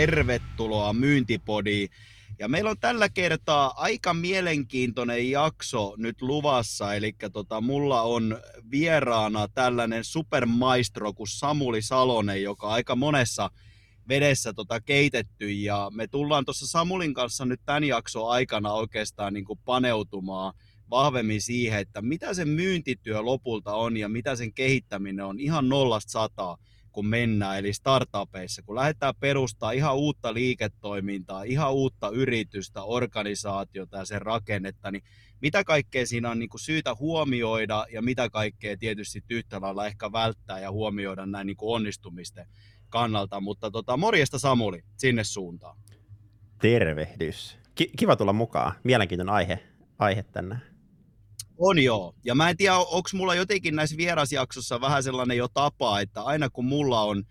tervetuloa Myyntipodiin. Ja meillä on tällä kertaa aika mielenkiintoinen jakso nyt luvassa, eli tota, mulla on vieraana tällainen supermaistro kuin Samuli Salonen, joka aika monessa vedessä tota keitetty, ja me tullaan tuossa Samulin kanssa nyt tämän jakson aikana oikeastaan niin kuin paneutumaan vahvemmin siihen, että mitä se myyntityö lopulta on ja mitä sen kehittäminen on. Ihan nollasta sataa kun mennään, eli startupeissa, kun lähdetään perustaa ihan uutta liiketoimintaa, ihan uutta yritystä, organisaatiota ja sen rakennetta, niin mitä kaikkea siinä on niin kuin syytä huomioida ja mitä kaikkea tietysti yhtä lailla ehkä välttää ja huomioida näin niin kuin onnistumisten kannalta. Mutta tota, morjesta Samuli sinne suuntaan. Tervehdys. Ki- kiva tulla mukaan. Mielenkiintoinen aihe, aihe tänne. On joo. Ja mä en tiedä, onko mulla jotenkin näissä vierasjaksossa vähän sellainen jo tapa, että aina kun mulla on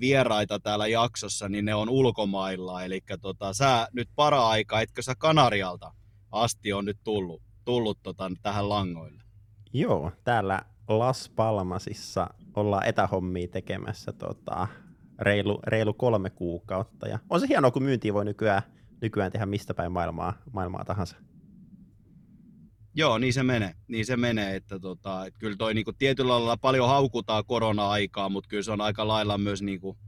vieraita täällä jaksossa, niin ne on ulkomailla. Eli tota, sä nyt para-aika, etkö sä Kanarialta asti on nyt tullut, tullut tota, tähän langoille? Joo, täällä Las Palmasissa ollaan etähommia tekemässä tota, reilu, reilu kolme kuukautta. Ja on se hienoa, kun myyntiä voi nykyään, nykyään tehdä mistä päin maailmaa, maailmaa tahansa. Joo, niin se menee. Niin se menee, että, tota, että kyllä toi niinku tietyllä lailla paljon haukutaan korona-aikaa, mutta kyllä se on aika lailla myös niinku,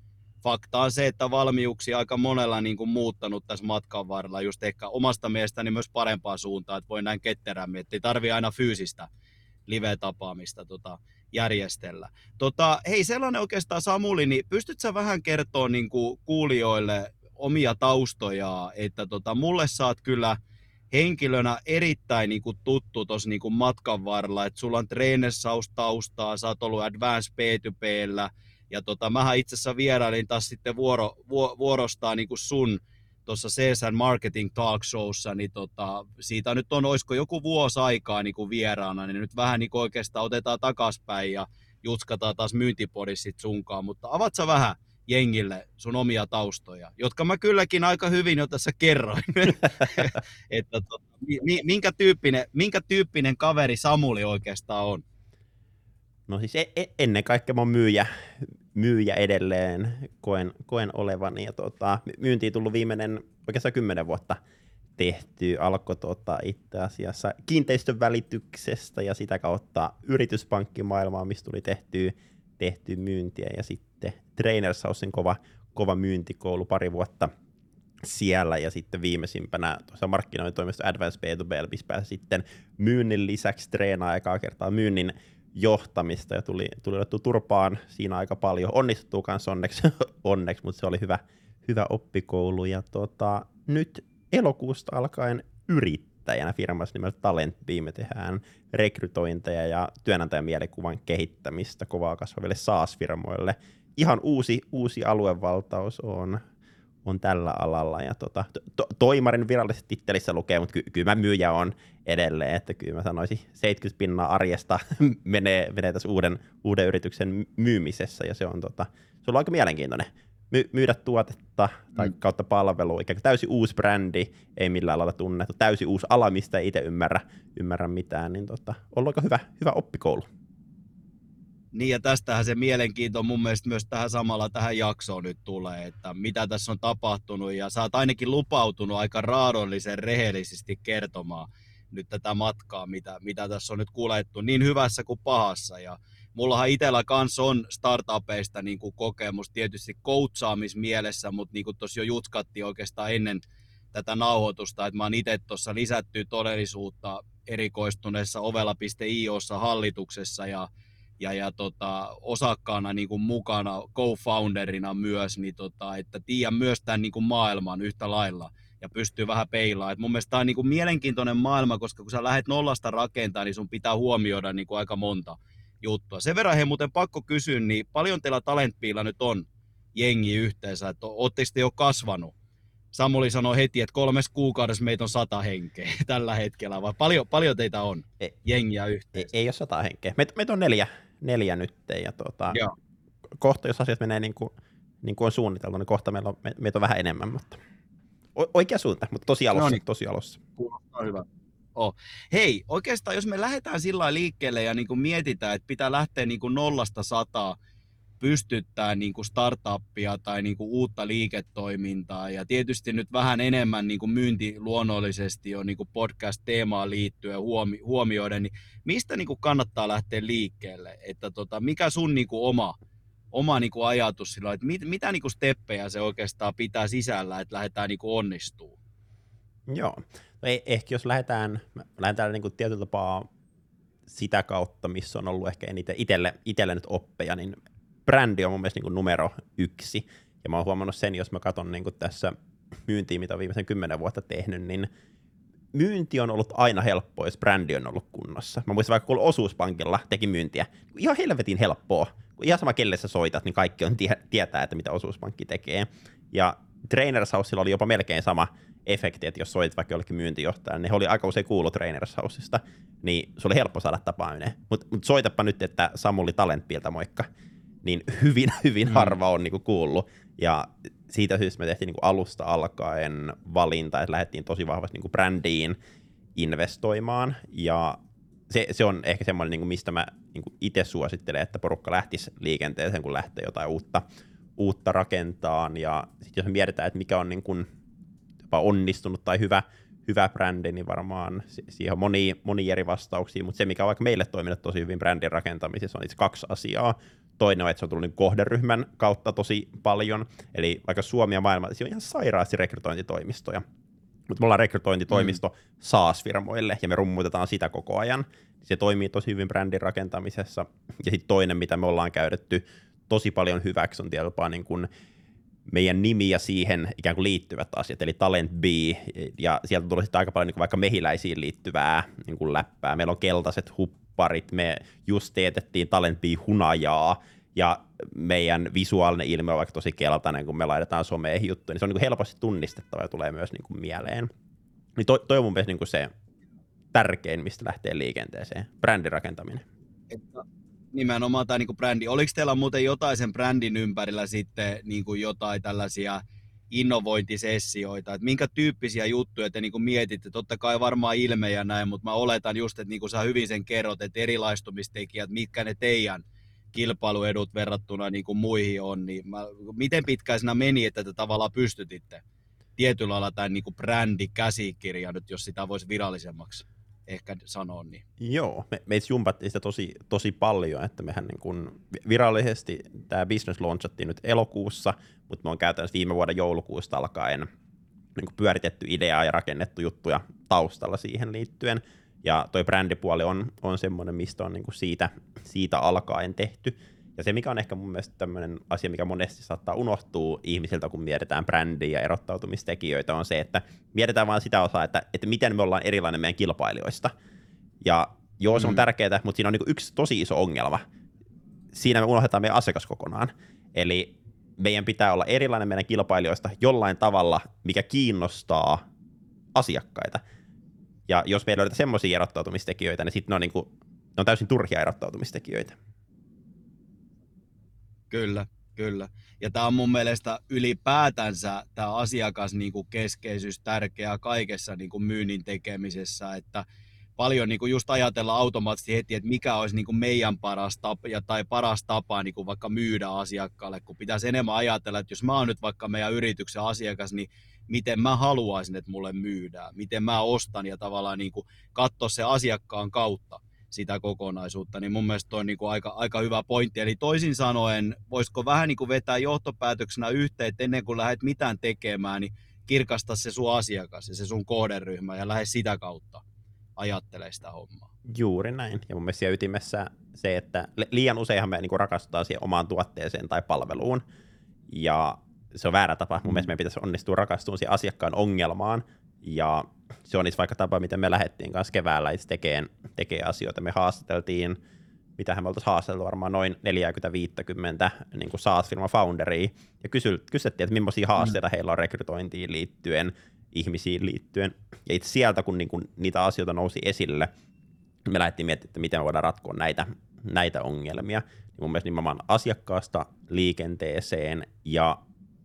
fakta on se, että valmiuksia aika monella niinku muuttanut tässä matkan varrella, just ehkä omasta mielestäni myös parempaan suuntaan, että voi näin ketterämmin, että ei tarvi aina fyysistä live-tapaamista tota, järjestellä. Tota, hei, sellainen oikeastaan Samuli, niin pystytkö vähän kertoa niin kuin kuulijoille omia taustoja, että tota, mulle saat kyllä – henkilönä erittäin niin kuin tuttu tuossa niin kuin matkan varrella, että sulla on treenessaus-taustaa, sä oot ollut Advanced P2Pllä, ja tota, mähän itse asiassa vierailin taas sitten vuoro, vu, vuorostaan niin kuin sun tuossa CSN Marketing Talk Showssa, niin tota, siitä nyt on, olisiko joku vuosi aikaa niin kuin vieraana, niin nyt vähän niin kuin oikeastaan otetaan takaspäin ja jutskataan taas myyntipodissa sunkaan, mutta avat sä vähän jengille sun omia taustoja, jotka mä kylläkin aika hyvin jo tässä kerroin. että tota, minkä, tyyppinen, minkä tyyppinen kaveri Samuli oikeastaan on? No siis e- e- ennen kaikkea mä myyjä, myyjä edelleen koen, koen olevani. Ja tota, myyntiin tullut viimeinen oikeastaan kymmenen vuotta tehty. Alkoi tota, itse asiassa kiinteistön välityksestä ja sitä kautta yrityspankkimaailmaa, mistä tuli tehty, tehty myyntiä ja sitten sitten Trainers Housein kova, kova myyntikoulu pari vuotta siellä. Ja sitten viimeisimpänä tuossa markkinointitoimisto Advanced B2B, missä pääsi sitten myynnin lisäksi treenaa ekaa kertaa myynnin johtamista. Ja tuli, tuli otettu turpaan siinä aika paljon. Onnistuttuu kanssa onneksi, onneksi mutta se oli hyvä, hyvä oppikoulu. Ja tota, nyt elokuusta alkaen yrittäjänä firmassa nimeltä Talent Me tehdään rekrytointeja ja työnantajan mielikuvan kehittämistä. Kovaa kasvaville SaaS-firmoille ihan uusi, uusi aluevaltaus on, on tällä alalla. Ja tota, to, toimarin virallisessa tittelissä lukee, mutta ky, kyllä mä myyjä on edelleen, että kyllä mä sanoisin 70 pinnaa arjesta menee, menee tässä uuden, uuden yrityksen myymisessä, ja se on, tota, se on aika mielenkiintoinen. My, myydä tuotetta tai mm. kautta palvelua, ikään kuin täysin uusi brändi, ei millään lailla tunnettu, täysin uusi ala, mistä ei itse ymmärrä, ymmärrä mitään, niin tota, on aika hyvä, hyvä oppikoulu. Niin ja tästähän se mielenkiinto mun mielestä myös tähän samalla tähän jaksoon nyt tulee, että mitä tässä on tapahtunut. Ja sä oot ainakin lupautunut aika raadollisen rehellisesti kertomaan nyt tätä matkaa, mitä, mitä tässä on nyt kulettu niin hyvässä kuin pahassa. Ja mullahan itsellä kanssa on startupeista niin kuin kokemus tietysti coachaamismielessä, mutta niin kuin tuossa jo jutkattiin oikeastaan ennen tätä nauhoitusta, että mä oon itse tuossa lisätty todellisuutta erikoistuneessa ovela.iossa hallituksessa ja ja, ja tota, osakkaana niin kuin mukana, co-founderina myös, niin tota, että tiedän myös tämän niin kuin maailman yhtä lailla ja pystyy vähän peilaamaan. Et mun mielestä tämä on niin kuin mielenkiintoinen maailma, koska kun sä lähdet nollasta rakentaa, niin sun pitää huomioida niin kuin aika monta juttua. Sen verran he muuten pakko kysyä, niin paljon teillä talentpiilla nyt on jengi yhteensä, että ootteko te jo kasvanut? Samuli sanoi heti, että kolmes kuukaudessa meitä on sata henkeä tällä hetkellä, vai paljon, paljon teitä on jengiä yhteensä? Ei, ei ole sata henkeä. Meitä, meitä on neljä, neljä nyt, ja tuota, kohta, jos asiat menee niin kuin, niin kuin on suunniteltu, niin kohta meillä on, me, meitä on vähän enemmän, mutta oikea suunta, mutta tosi alussa. No niin. tosi alussa. hyvä. Oh. Hei, oikeastaan jos me lähdetään sillä liikkeelle ja niin kuin mietitään, että pitää lähteä niin kuin nollasta sataa pystyttää niin kuin startuppia tai niin kuin uutta liiketoimintaa. Ja tietysti nyt vähän enemmän niin kuin myynti luonnollisesti on niin kuin podcast-teemaan liittyen huomi- huomioiden, niin mistä niin kuin kannattaa lähteä liikkeelle? Että tota, mikä sun niin kuin oma, oma niin kuin ajatus sillä että mit, mitä niin kuin steppejä se oikeastaan pitää sisällä, että lähdetään niin onnistuu? Joo. No ei, ehkä jos lähdetään, lähdetään niin kuin tietyllä tapaa sitä kautta, missä on ollut ehkä eniten itselle, itselle nyt oppeja, niin brändi on mun mielestä niin kuin numero yksi. Ja mä oon huomannut sen, jos mä katson niin kuin tässä myyntiä, mitä on viimeisen kymmenen vuotta tehnyt, niin myynti on ollut aina helppoa, jos brändi on ollut kunnossa. Mä muistan vaikka kun osuuspankilla teki myyntiä. Ihan helvetin helppoa. Ihan sama kelle sä soitat, niin kaikki on tie- tietää, että mitä osuuspankki tekee. Ja Trainers Housella oli jopa melkein sama efekti, että jos soit vaikka jollekin myyntijohtajalle, niin he oli aika usein kuullut Trainers Houseista, niin se oli helppo saada tapaaminen. Mutta mut soitapa nyt, että Samuli Talentpiiltä moikka niin hyvin, hyvin mm. harva on niin kuin, kuullut. Ja siitä syystä me tehtiin niin kuin, alusta alkaen valinta, että lähdettiin tosi vahvasti niin kuin, brändiin investoimaan. Ja se, se on ehkä semmoinen, niin kuin, mistä mä niin kuin, itse suosittelen, että porukka lähtisi liikenteeseen, kun lähtee jotain uutta, uutta rakentaa. Ja sitten jos me mietitään, että mikä on niin kuin, jopa onnistunut tai hyvä, hyvä brändi, niin varmaan siihen on moni, moni eri vastauksia, mutta se, mikä on vaikka meille toiminut tosi hyvin brändin rakentamisessa, on itse kaksi asiaa. Toinen on, että se on tullut niin kohderyhmän kautta tosi paljon, eli vaikka Suomi ja maailma, on ihan sairaasti rekrytointitoimistoja, mutta me ollaan rekrytointitoimisto mm. SaaS-firmoille, ja me rummutetaan sitä koko ajan. Se toimii tosi hyvin brändin rakentamisessa. Ja sitten toinen, mitä me ollaan käytetty tosi paljon hyväksi, on tietysti niin kuin meidän nimi ja siihen ikään kuin liittyvät asiat, eli Talent B, ja sieltä tulee sitten aika paljon niin vaikka mehiläisiin liittyvää niin kuin läppää. Meillä on keltaiset hupparit, me just teetettiin Talent B hunajaa, ja meidän visuaalinen ilme on vaikka tosi keltainen, kun me laitetaan someen juttuja, niin se on niin kuin helposti tunnistettava ja tulee myös niin kuin mieleen. Niin toi, toi on mun mielestä niin kuin se tärkein, mistä lähtee liikenteeseen, brändin rakentaminen. Nimenomaan tämä niin brändi. Oliko teillä muuten jotain sen brändin ympärillä sitten niin kuin jotain tällaisia innovointisessioita, että minkä tyyppisiä juttuja te niin kuin mietitte, totta kai varmaan ilme ja näin, mutta mä oletan just, että niin kuin sä hyvin sen kerrot, että erilaistumistekijät, mitkä ne teidän kilpailuedut verrattuna niin kuin muihin on, niin mä, miten pitkään siinä meni, että te tavallaan pystytitte tietyllä lailla tämän niin kuin brändikäsikirja nyt, jos sitä voisi virallisemmaksi ehkä sanoa. Niin. Joo, me, meitä jumpattiin sitä tosi, tosi paljon, että mehän niin kun virallisesti tämä business launchattiin nyt elokuussa, mutta me on käytännössä viime vuoden joulukuusta alkaen niin kuin pyöritetty ideaa ja rakennettu juttuja taustalla siihen liittyen. Ja toi brändipuoli on, on semmoinen, mistä on niin siitä, siitä alkaen tehty. Ja se, mikä on ehkä mun mielestä tämmöinen asia, mikä monesti saattaa unohtua ihmisiltä, kun mietitään brändiä ja erottautumistekijöitä, on se, että mietitään vain sitä osaa, että, että miten me ollaan erilainen meidän kilpailijoista. Ja joo, se on mm. tärkeää, mutta siinä on niin yksi tosi iso ongelma. Siinä me unohdetaan meidän asiakas kokonaan. Eli meidän pitää olla erilainen meidän kilpailijoista jollain tavalla, mikä kiinnostaa asiakkaita. Ja jos meillä on semmoisia erottautumistekijöitä, niin sitten ne on, niin kuin, ne on täysin turhia erottautumistekijöitä. Kyllä, kyllä. Ja tämä on mun mielestä ylipäätänsä tämä asiakas niin kuin keskeisyys tärkeää kaikessa niin kuin myynnin tekemisessä, että paljon niin kuin just ajatella automaattisesti heti, että mikä olisi niin kuin meidän paras tapa, tai paras tapa niin kuin vaikka myydä asiakkaalle, kun pitäisi enemmän ajatella, että jos mä oon nyt vaikka meidän yrityksen asiakas, niin miten mä haluaisin, että mulle myydään, miten mä ostan ja tavallaan niin kuin katsoa se asiakkaan kautta sitä kokonaisuutta, niin mun mielestä on niin kuin aika, aika hyvä pointti. Eli toisin sanoen, voisiko vähän niin kuin vetää johtopäätöksenä yhteen, että ennen kuin lähdet mitään tekemään, niin kirkasta se sun asiakas ja se sun kohderyhmä ja lähde sitä kautta ajattelee sitä hommaa. Juuri näin. Ja mun mielestä ytimessä se, että liian useinhan me niin rakastutaan siihen omaan tuotteeseen tai palveluun, ja se on väärä tapa. Mun mielestä meidän pitäisi onnistua rakastumaan siihen asiakkaan ongelmaan, ja se on vaikka tapa, miten me lähdettiin kanssa keväällä itse tekemään, tekemään asioita. Me haastateltiin, mitähän me oltaisiin haastateltu varmaan noin 40-50 niin kuin SaaS-firman founderia, ja kysy, kysyttiin, että millaisia haasteita mm. heillä on rekrytointiin liittyen, ihmisiin liittyen. Ja itse sieltä, kun niin kuin niitä asioita nousi esille, me lähdettiin miettimään, että miten me voidaan ratkoa näitä, näitä ongelmia. Niin mun mielestä nimenomaan asiakkaasta liikenteeseen, ja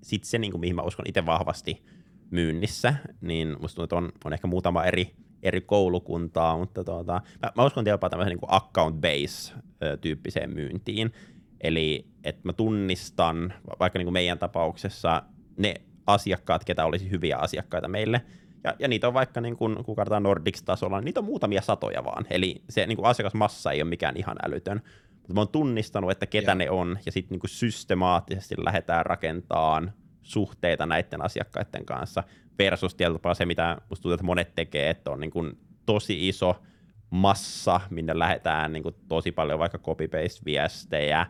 sitten se, niin kuin, mihin mä uskon itse vahvasti – myynnissä, niin musta tuntuu, että on, on ehkä muutama eri, eri koulukuntaa, mutta tuota, mä, mä uskon jopa tämmöisen niin account base-tyyppiseen myyntiin. Eli että mä tunnistan, vaikka niin kuin meidän tapauksessa, ne asiakkaat, ketä olisi hyviä asiakkaita meille, ja, ja niitä on vaikka, niin kun, kun katsotaan Nordics-tasolla, niin niitä on muutamia satoja vaan. Eli se niin kuin asiakasmassa ei ole mikään ihan älytön. Mutta mä oon tunnistanut, että ketä ja. ne on, ja sitten niin systemaattisesti lähdetään rakentamaan suhteita näiden asiakkaiden kanssa, versus tietyllä se, mitä musta tuntuu, että monet tekee, että on niin kuin tosi iso massa, minne lähdetään niin kuin tosi paljon vaikka copy-paste-viestejä,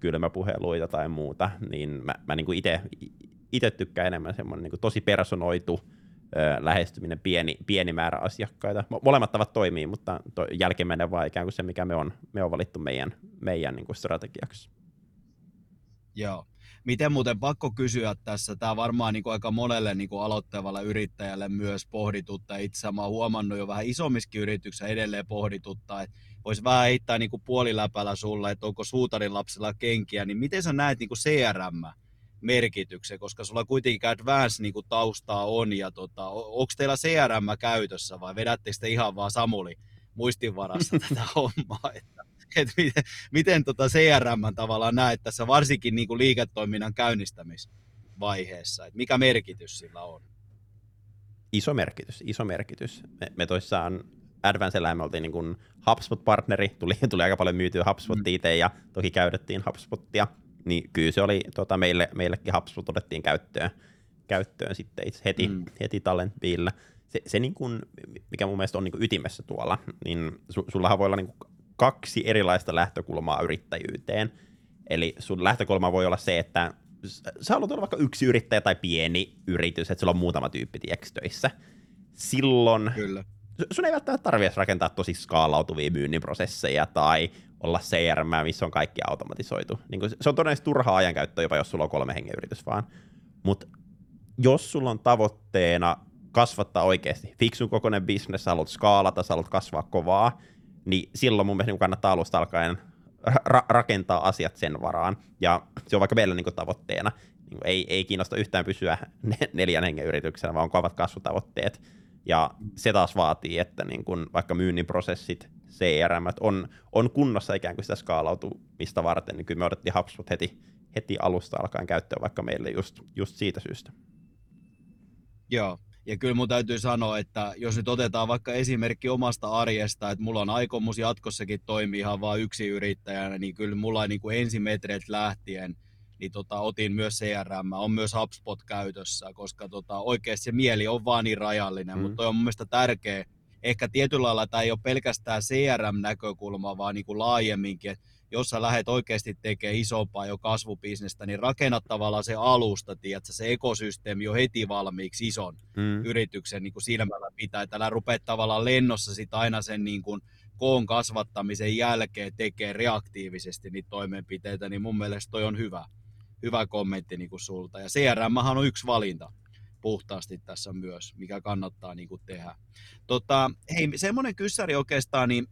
kylmäpuheluita tai muuta, niin mä, mä niin itse tykkään enemmän semmoinen niin tosi personoitu lähestyminen, pieni, pieni määrä asiakkaita. Molemmat tavat toimii, mutta jälkimmäinen vaan ikään kuin se, mikä me on, me on valittu meidän, meidän niin kuin strategiaksi. Joo. Miten muuten pakko kysyä tässä, tämä varmaan niin kuin aika monelle niin kuin aloittavalle yrittäjälle myös pohdituttaa, itse mä oon huomannut jo vähän isommissakin yrityksissä edelleen pohdituttaa, että voisi vähän heittää niin kuin puoliläpällä sulle, että onko suutarin lapsella kenkiä, niin miten sä näet niin kuin CRM merkityksen, koska sulla kuitenkin advanced niin kuin taustaa on, ja tota, onko teillä CRM käytössä vai vedättekö te ihan vaan Samuli muistinvarassa tätä hommaa, että, että miten, miten tota CRM tavallaan näet tässä varsinkin niin kuin liiketoiminnan käynnistämisvaiheessa, että mikä merkitys sillä on? Iso merkitys, iso merkitys. Me, me toissaan Advancella me oltiin niin kuin HubSpot-partneri, tuli, tuli aika paljon myytyä HubSpot mm. ja toki käytettiin HubSpotia, niin kyllä se oli tota, meille, meillekin HubSpot otettiin käyttöön, käyttöön sitten itse heti, mm. heti Talentbiillä. Se, se niin kuin, mikä mun mielestä on niin kuin ytimessä tuolla, niin su, sullahan voi olla niin kuin kaksi erilaista lähtökulmaa yrittäjyyteen. Eli sun lähtökulma voi olla se, että sä haluat olla vaikka yksi yrittäjä tai pieni yritys, että sulla on muutama tyyppi töissä. Silloin Kyllä. sun ei välttämättä tarvitse rakentaa tosi skaalautuvia myynnin prosesseja tai olla CRM, missä on kaikki automatisoitu. Niin kuin, se on todennäköisesti turhaa ajankäyttöä jopa, jos sulla on kolme hengen yritys vaan. Mutta jos sulla on tavoitteena kasvattaa oikeasti fiksun kokoinen bisnes, sä haluat skaalata, sä haluat kasvaa kovaa, niin silloin mun mielestä niin kannattaa alusta alkaen ra- rakentaa asiat sen varaan. Ja se on vaikka meillä niin tavoitteena. Niin ei, ei kiinnosta yhtään pysyä neljän hengen yrityksenä, vaan on kovat kasvutavoitteet. Ja se taas vaatii, että niin kun vaikka myynnin prosessit, CRM on, on kunnossa ikään kuin sitä skaalautumista varten, niin kyllä me otettiin HubSpot heti, heti alusta alkaen käyttöön vaikka meille just, just siitä syystä. Joo, ja kyllä mun täytyy sanoa, että jos nyt otetaan vaikka esimerkki omasta arjesta, että mulla on aikomus jatkossakin toimia ihan vain yksi yrittäjänä, niin kyllä mulla niin kuin ensimetreet lähtien niin tota, otin myös CRM, on myös HubSpot käytössä, koska tota, oikeasti se mieli on vaan niin rajallinen, mm. mutta toi on mun mielestä tärkeä. Ehkä tietyllä lailla tämä ei ole pelkästään CRM-näkökulma, vaan niin kuin laajemminkin, että jos sä lähdet oikeasti tekemään isompaa jo kasvubisnestä, niin rakennat tavallaan se alusta, tiedätkö, se ekosysteemi jo heti valmiiksi ison mm. yrityksen niin kuin silmällä pitää, että älä rupea tavallaan lennossa sit aina sen niin kuin koon kasvattamisen jälkeen tekee reaktiivisesti niitä toimenpiteitä, niin mun mielestä toi on hyvä, hyvä kommentti niin kuin sulta. Ja CRM on yksi valinta puhtaasti tässä myös, mikä kannattaa niin kuin tehdä. Tota, hei, semmoinen kyssäri oikeastaan, niin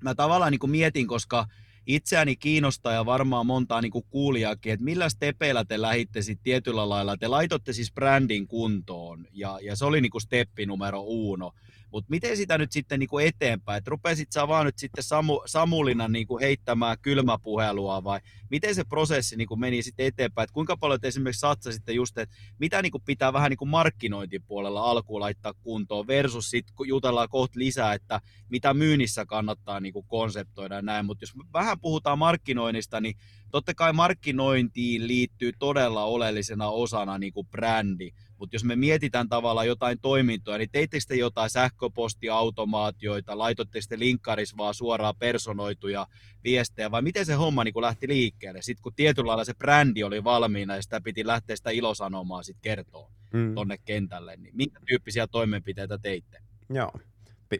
mä tavallaan niin kuin mietin, koska itseäni kiinnostaa ja varmaan montaa niin kuin kuulijaakin, että millä stepeillä te lähditte sitten tietyllä lailla. Te laitotte siis brändin kuntoon ja, ja se oli niin kuin steppi numero uno. Mutta miten sitä nyt sitten niin kuin eteenpäin? Että rupesit sä vaan nyt sitten Samu, Samulina niin kuin heittämään kylmäpuhelua vai miten se prosessi niin kuin meni sitten eteenpäin? Että kuinka paljon te esimerkiksi satsasitte just, että mitä niin kuin pitää vähän niin kuin markkinointipuolella alkuun laittaa kuntoon versus sitten jutellaan kohta lisää, että mitä myynnissä kannattaa niin kuin konseptoida ja näin. Mutta jos vähän puhutaan markkinoinnista, niin totta kai markkinointiin liittyy todella oleellisena osana niin kuin brändi mutta jos me mietitään tavallaan jotain toimintoja, niin teittekö te jotain sähköpostiautomaatioita, laitoitteko te linkkaris vaan suoraan personoituja viestejä, vai miten se homma niin lähti liikkeelle? Sitten kun tietyllä lailla se brändi oli valmiina ja sitä piti lähteä sitä ilosanomaa sitten kertoa mm. tonne kentälle, niin minkä tyyppisiä toimenpiteitä teitte? Joo,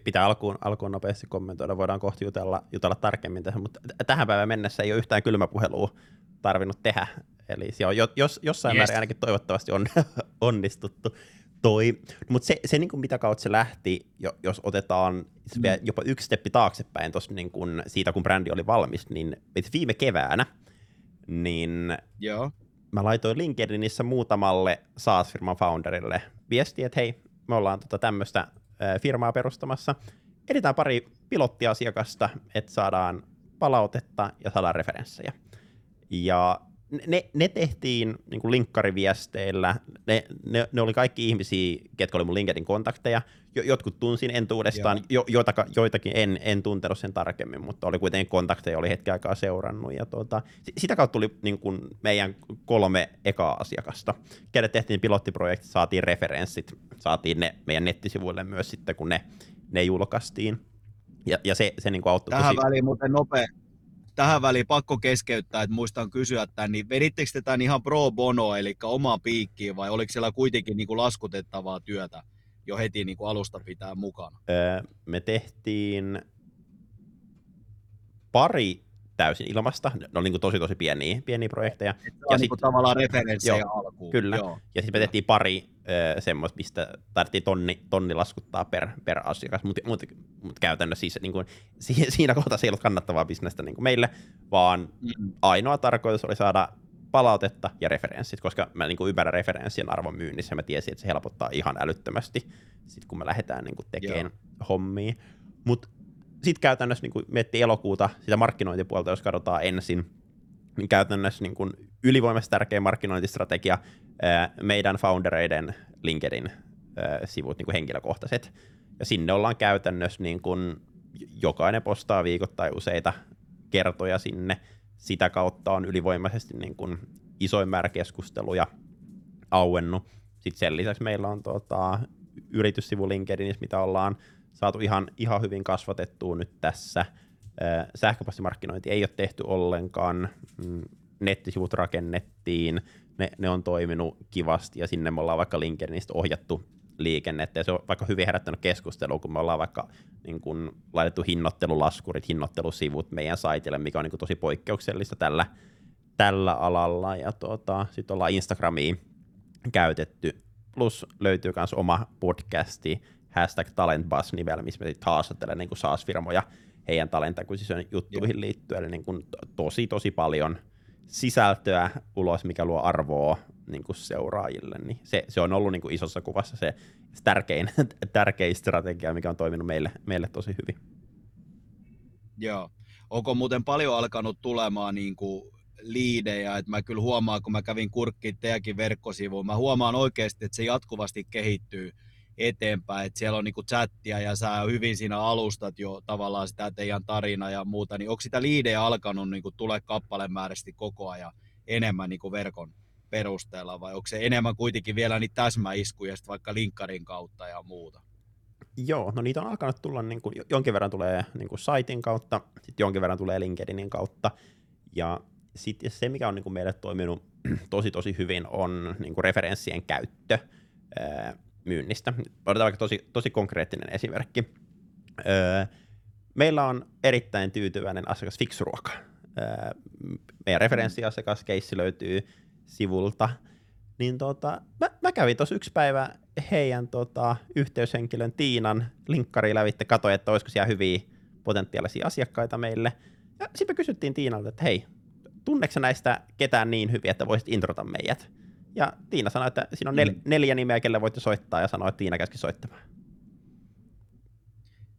pitää alkuun, alkuun nopeasti kommentoida, voidaan kohti jutella, jutella tarkemmin tähän, mutta tähän päivään mennessä ei ole yhtään kylmäpuhelua tarvinnut tehdä, eli se on jos, jossain yes. määrin ainakin toivottavasti on onnistuttu. Toi, mutta se, se niin kuin mitä kautta se lähti, jos otetaan mm. jopa yksi steppi taaksepäin tossa niin kuin siitä, kun brändi oli valmis, niin viime keväänä, niin Joo. mä laitoin LinkedInissä muutamalle SaaS-firman founderille viestiä, että hei, me ollaan tota tämmöistä firmaa perustamassa, editään pari pilottiasiakasta, että saadaan palautetta ja saada referenssejä. Ja ne, ne tehtiin niin kuin linkkariviesteillä, ne, ne, ne, oli kaikki ihmisiä, ketkä oli mun LinkedIn kontakteja, jo, jotkut tunsin entuudestaan, jo, joitaka, joitakin en, en tuntenut sen tarkemmin, mutta oli kuitenkin kontakteja, oli hetken aikaa seurannut, ja tuota, sitä kautta tuli niin kuin meidän kolme ekaa asiakasta, kenet tehtiin pilottiprojekti, saatiin referenssit, saatiin ne meidän nettisivuille myös sitten, kun ne, ne julkaistiin, ja, ja se, se niin kuin auttoi Tähän tosi... väliin muuten nopea, tähän väliin pakko keskeyttää, että muistan kysyä tämän, niin vedittekö te tämän ihan pro bono, eli omaan piikkiin, vai oliko siellä kuitenkin niin kuin laskutettavaa työtä jo heti niin kuin alusta pitää mukana? Öö, me tehtiin pari täysin ilmasta, ne oli niin tosi tosi pieniä, pieniä projekteja. ja niin sit, tavallaan referenssejä joo, alkuun. Kyllä, joo. ja sitten me tehtiin pari öö, semmoista, mistä tarvittiin tonni, tonni laskuttaa per, per asiakas, mutta mut, mut käytännössä siis niin kuin, siinä kohtaa se ei ollut kannattavaa bisnestä niin kuin meille, vaan mm. ainoa tarkoitus oli saada palautetta ja referenssit, koska mä niin kuin ymmärrän referenssien arvon myynnissä ja mä tiesin, että se helpottaa ihan älyttömästi, sit kun me lähdetään niin kuin tekemään hommia. Mutta sitten käytännössä niin kuin miettii elokuuta, sitä markkinointipuolta, jos katsotaan ensin, niin käytännössä niin kuin ylivoimaisesti tärkeä markkinointistrategia meidän foundereiden LinkedIn sivut niin kuin henkilökohtaiset. Ja sinne ollaan käytännössä niin kuin jokainen postaa viikoittain useita kertoja sinne. Sitä kautta on ylivoimaisesti niin kuin isoin määrä keskusteluja auennut. Sitten sen lisäksi meillä on tota, yrityssivu LinkedInissä, mitä ollaan saatu ihan, ihan hyvin kasvatettua nyt tässä. Sähköpostimarkkinointi ei ole tehty ollenkaan, mm, nettisivut rakennettiin, ne, ne on toiminut kivasti ja sinne me ollaan vaikka LinkedInistä ohjattu liikennettä. Ja se on vaikka hyvin herättänyt keskustelua, kun me ollaan vaikka niin kun, laitettu hinnoittelulaskurit, hinnoittelusivut meidän saitille, mikä on niin kun, tosi poikkeuksellista tällä, tällä alalla. Ja tuota, sitten ollaan Instagramiin käytetty, plus löytyy myös oma podcasti, hashtag talentbus-nimellä, missä me sitten haastattelen niin SaaS-firmoja heidän talentakuisisen juttuihin liittyen, eli niin kuin tosi tosi paljon sisältöä ulos, mikä luo arvoa niin kuin seuraajille, niin se, se on ollut niin kuin isossa kuvassa se tärkein, tärkein strategia, mikä on toiminut meille, meille tosi hyvin. Joo. Onko muuten paljon alkanut tulemaan niin kuin liidejä, että mä kyllä huomaan, kun mä kävin kurkkiin teidänkin verkkosivuun, mä huomaan oikeasti, että se jatkuvasti kehittyy eteenpäin, että siellä on niinku chattia ja sä hyvin siinä alustat jo tavallaan sitä teidän tarinaa ja muuta, niin onko sitä liidejä alkanut niinku tulee kappalemääräisesti koko ajan enemmän niinku verkon perusteella vai onko se enemmän kuitenkin vielä niitä täsmäiskuja vaikka linkkarin kautta ja muuta? Joo, no niitä on alkanut tulla, niin kuin, jonkin verran tulee niin kuin saitin kautta, sitten jonkin verran tulee LinkedInin kautta, ja sitten se, mikä on niin kuin meille toiminut tosi tosi hyvin, on niin kuin referenssien käyttö myynnistä. Otetaan vaikka tosi, tosi konkreettinen esimerkki. Öö, meillä on erittäin tyytyväinen asiakas Fixruoka. Öö, meidän referenssiasiakas keissi löytyy sivulta. Niin tota, mä, mä kävin tuossa yksi päivä heidän tota, yhteyshenkilön Tiinan linkkari lävitte, katsoin, että olisiko siellä hyviä potentiaalisia asiakkaita meille. Ja sitten me kysyttiin Tiinalta, että hei, tunneeko näistä ketään niin hyvin, että voisit introta meidät? Ja Tiina sanoi, että siinä on nel- mm. neljä nimeä, kelle voitte soittaa, ja sanoi, että Tiina käski soittamaan.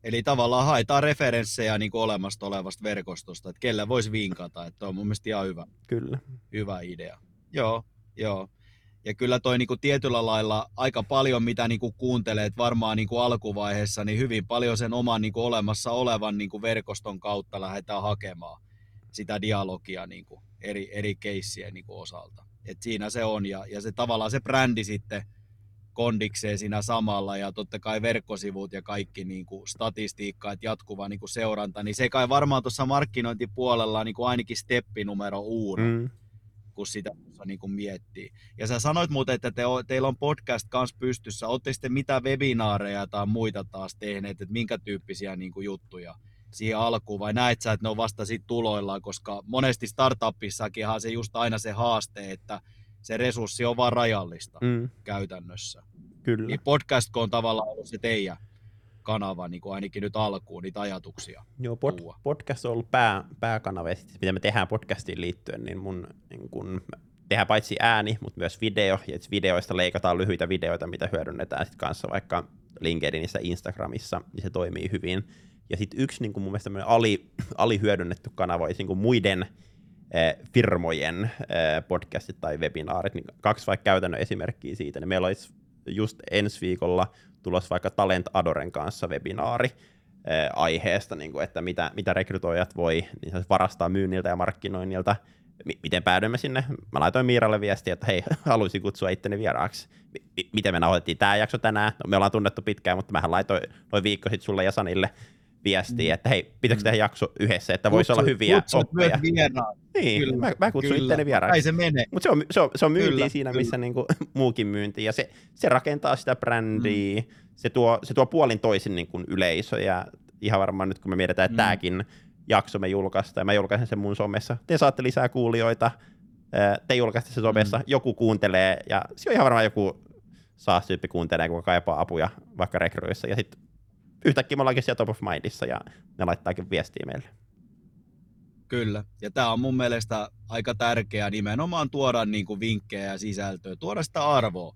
Eli tavallaan haetaan referenssejä niin kuin olemasta olevasta verkostosta, että kelle voisi vinkata, että on mun mielestä ihan hyvä, kyllä. hyvä idea. Joo, joo. Ja kyllä toi niin kuin tietyllä lailla aika paljon, mitä niin kuin kuuntelet varmaan niin kuin alkuvaiheessa, niin hyvin paljon sen oman niin kuin olemassa olevan niin kuin verkoston kautta lähdetään hakemaan sitä dialogia niin kuin eri, eri keissien niin kuin osalta. Et siinä se on ja, ja se tavallaan se brändi sitten kondikseen siinä samalla ja totta kai verkkosivut ja kaikki niin kuin statistiikka, että jatkuva niin kuin seuranta, niin se kai varmaan tuossa markkinointipuolella niin kuin ainakin steppi numero uno, mm. Kun sitä niin kuin miettii. Ja sä sanoit muuten, että te, teillä on podcast kanssa pystyssä, olette sitten mitä webinaareja tai muita taas tehneet, että minkä tyyppisiä niin kuin juttuja siihen alkuun, vai näet sä, että ne on vasta sit tuloillaan, koska monesti startupissakinhan se just aina se haaste, että se resurssi on vaan rajallista mm. käytännössä. Kyllä. Niin podcast on tavallaan ollut se teidän kanava, niin kuin ainakin nyt alkuun, niitä ajatuksia. Joo, pod, podcast on ollut pää, pääkanava, ja sitten mitä me tehdään podcastiin liittyen, niin mun niin kun, tehdään paitsi ääni, mutta myös video, ja videoista leikataan lyhyitä videoita, mitä hyödynnetään sitten kanssa vaikka LinkedInissä, Instagramissa, niin se toimii hyvin Ja sitten yksi niin kuin mun mielestä ali, alihyödynnetty kanava olisi niin kuin muiden eh, firmojen eh, podcastit tai webinaarit. Niin kaksi vaikka käytännön esimerkkiä siitä. Niin meillä olisi just ensi viikolla tulossa vaikka Talent Adoren kanssa webinaari eh, aiheesta, niin kuin, että mitä, mitä rekrytoijat voi niin varastaa myynniltä ja markkinoinnilta – miten päädyimme sinne. Mä laitoin Miiralle viestiä, että hei, haluaisin kutsua itteni vieraaksi. M- miten me nauhoitettiin tämä jakso tänään? No, me ollaan tunnettu pitkään, mutta mähän laitoin noin viikko sitten sulle ja Sanille viestiä, mm. että hei, pitäisikö tehdä jakso yhdessä, että voisi olla hyviä oppeja. Niin, kyllä, mä, mä kutsun kyllä. itteni vieraaksi. Se mene. Mutta se on, se on, se on myynti kyllä, siinä, kyllä. missä niinku, muukin myynti, ja se, se rakentaa sitä brändiä, mm. se, tuo, se tuo puolin toisin niin kuin yleisö, ja ihan varmaan nyt kun me mietitään, että mm. tämäkin jakso me julkaista, ja mä julkaisen sen mun somessa. Te saatte lisää kuulijoita, te julkaiste se somessa, mm. joku kuuntelee, ja se on ihan varmaan joku saas-tyyppi kuuntelee, kun kaipaa apuja vaikka rekryissa, ja sitten yhtäkkiä me ollaankin siellä top of mindissa, ja ne laittaakin viestiä meille. Kyllä, ja tämä on mun mielestä aika tärkeää nimenomaan tuoda niinku vinkkejä ja sisältöä, tuoda sitä arvoa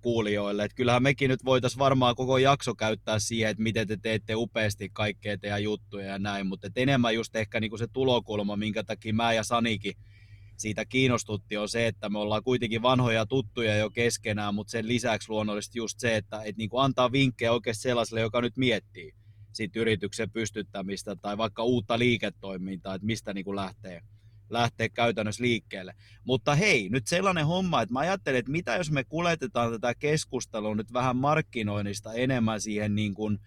kuulijoille. Et kyllähän mekin nyt voitaisiin varmaan koko jakso käyttää siihen, että miten te teette upeasti kaikkea teidän juttuja ja näin, mutta enemmän just ehkä niinku se tulokulma, minkä takia mä ja Sanikin siitä kiinnostutti, on se, että me ollaan kuitenkin vanhoja tuttuja jo keskenään, mutta sen lisäksi luonnollisesti just se, että et niinku antaa vinkkejä oikein sellaiselle, joka nyt miettii siitä yrityksen pystyttämistä tai vaikka uutta liiketoimintaa, että mistä niinku lähtee lähteä käytännössä liikkeelle. Mutta hei, nyt sellainen homma, että mä ajattelen, että mitä jos me kuljetetaan tätä keskustelua nyt vähän markkinoinnista enemmän siihen niin kuin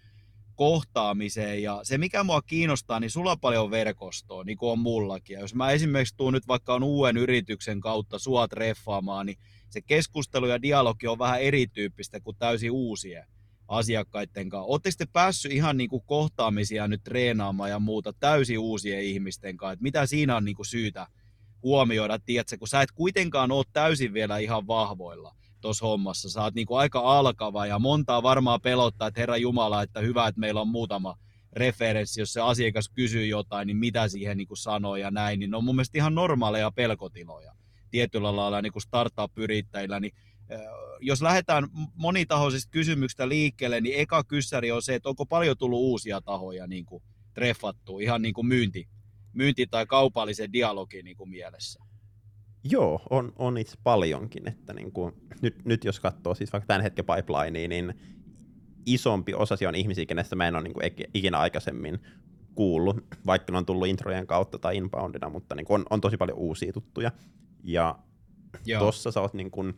kohtaamiseen. Ja se, mikä mua kiinnostaa, niin sulla on paljon verkostoa, niin kuin on mullakin. Ja jos mä esimerkiksi tuun nyt vaikka on uuden yrityksen kautta sua treffaamaan, niin se keskustelu ja dialogi on vähän erityyppistä kuin täysin uusien asiakkaiden kanssa. Oletteko te päässyt ihan niin kuin kohtaamisia nyt treenaamaan ja muuta täysin uusien ihmisten kanssa? Että mitä siinä on niin kuin syytä huomioida, tiedätkö, kun sä et kuitenkaan ole täysin vielä ihan vahvoilla tuossa hommassa. Sä oot niin kuin aika alkava ja montaa varmaan pelottaa, että Herra Jumala, että hyvä, että meillä on muutama referenssi, jos se asiakas kysyy jotain, niin mitä siihen niin kuin sanoo ja näin, niin ne on mun mielestä ihan normaaleja pelkotiloja tietyllä lailla niin kuin startup-yrittäjillä, niin jos lähdetään monitahoisista kysymyksistä liikkeelle, niin eka kyssäri on se, että onko paljon tullut uusia tahoja niin kuin treffattua, ihan niin kuin myynti, myynti- tai kaupallisen dialogin niin kuin mielessä. Joo, on, on itse paljonkin. Että niin kuin, nyt, nyt jos katsoo siis vaikka tämän hetken pipelinea, niin isompi osa on ihmisiä, kenestä mä en ole niin kuin ikinä aikaisemmin kuullut, vaikka ne on tullut introjen kautta tai inboundina, mutta niin kuin on, on tosi paljon uusia tuttuja. Ja tuossa sä oot niin kuin,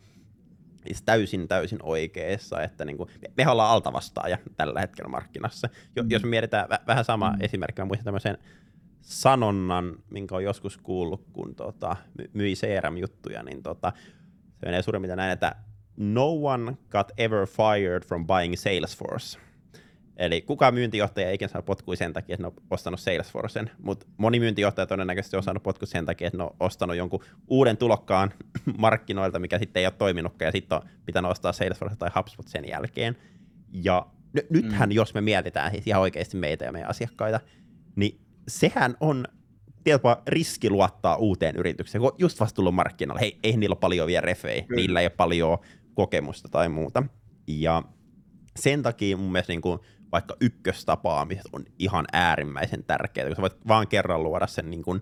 siis täysin täysin oikeassa, että niin kuin, me ollaan altavastaaja tällä hetkellä markkinassa. Jo, mm. Jos me mietitään v- vähän sama mm. esimerkki, mä muistan tämmöisen sanonnan, minkä on joskus kuullut, kun tota, myi CRM-juttuja, niin tota, se menee suurin näin, että no one got ever fired from buying Salesforce. Eli kukaan myyntijohtaja ei ikinä saanut potkua sen takia, että ne on ostanut Salesforcen, mutta moni myyntijohtaja todennäköisesti on saanut potkua sen takia, että ne on ostanut jonkun uuden tulokkaan markkinoilta, mikä sitten ei ole toiminutkaan, ja sitten on pitänyt ostaa Salesforce tai HubSpot sen jälkeen. Ja n- nythän, mm. jos me mietitään siis ihan oikeasti meitä ja meidän asiakkaita, niin sehän on tietysti riski luottaa uuteen yritykseen, kun just vasta tullut markkinoille. Hei, ei niillä ole paljon vielä refejä, Kyllä. niillä ei ole paljon kokemusta tai muuta. Ja sen takia mun mielestä niin kuin vaikka ykköstapaamiset on ihan äärimmäisen tärkeää, kun sä voit vaan kerran luoda sen niin kuin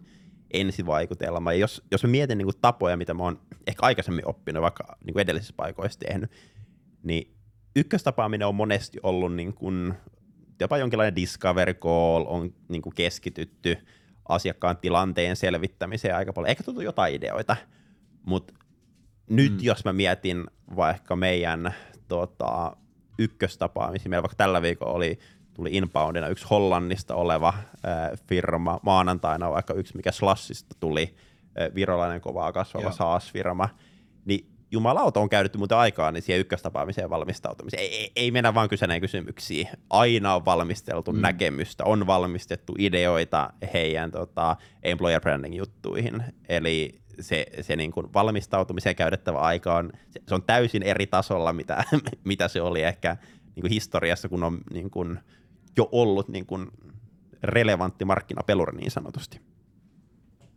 ensivaikutelma. Ja jos, jos mä mietin niin kuin tapoja, mitä mä oon ehkä aikaisemmin oppinut, vaikka niin kuin edellisissä paikoissa tehnyt, niin ykköstapaaminen on monesti ollut niin kuin, jopa jonkinlainen discovery call, on niin kuin keskitytty asiakkaan tilanteen selvittämiseen aika paljon. Ehkä tullut jotain ideoita, mutta nyt mm. jos mä mietin vaikka meidän tota, ykköstapaamisia. Meillä vaikka tällä viikolla oli, tuli inboundina yksi Hollannista oleva äh, firma, maanantaina vaikka yksi, mikä Slashista tuli, äh, virolainen kovaa kasvava SaaS-firma, niin jumalauta on käytetty muuten aikaa niin siihen ykköstapaamiseen valmistautumiseen. Ei, ei, ei mennä vaan kysyneen kysymyksiä. Aina on valmisteltu mm. näkemystä, on valmistettu ideoita heidän tota, employer branding juttuihin. Eli se, se niin kuin valmistautumiseen käytettävä aika on, se, se on täysin eri tasolla, mitä, mitä se oli ehkä niin kuin historiassa, kun on niin kuin jo ollut niin kuin relevantti markkinapeluri niin sanotusti.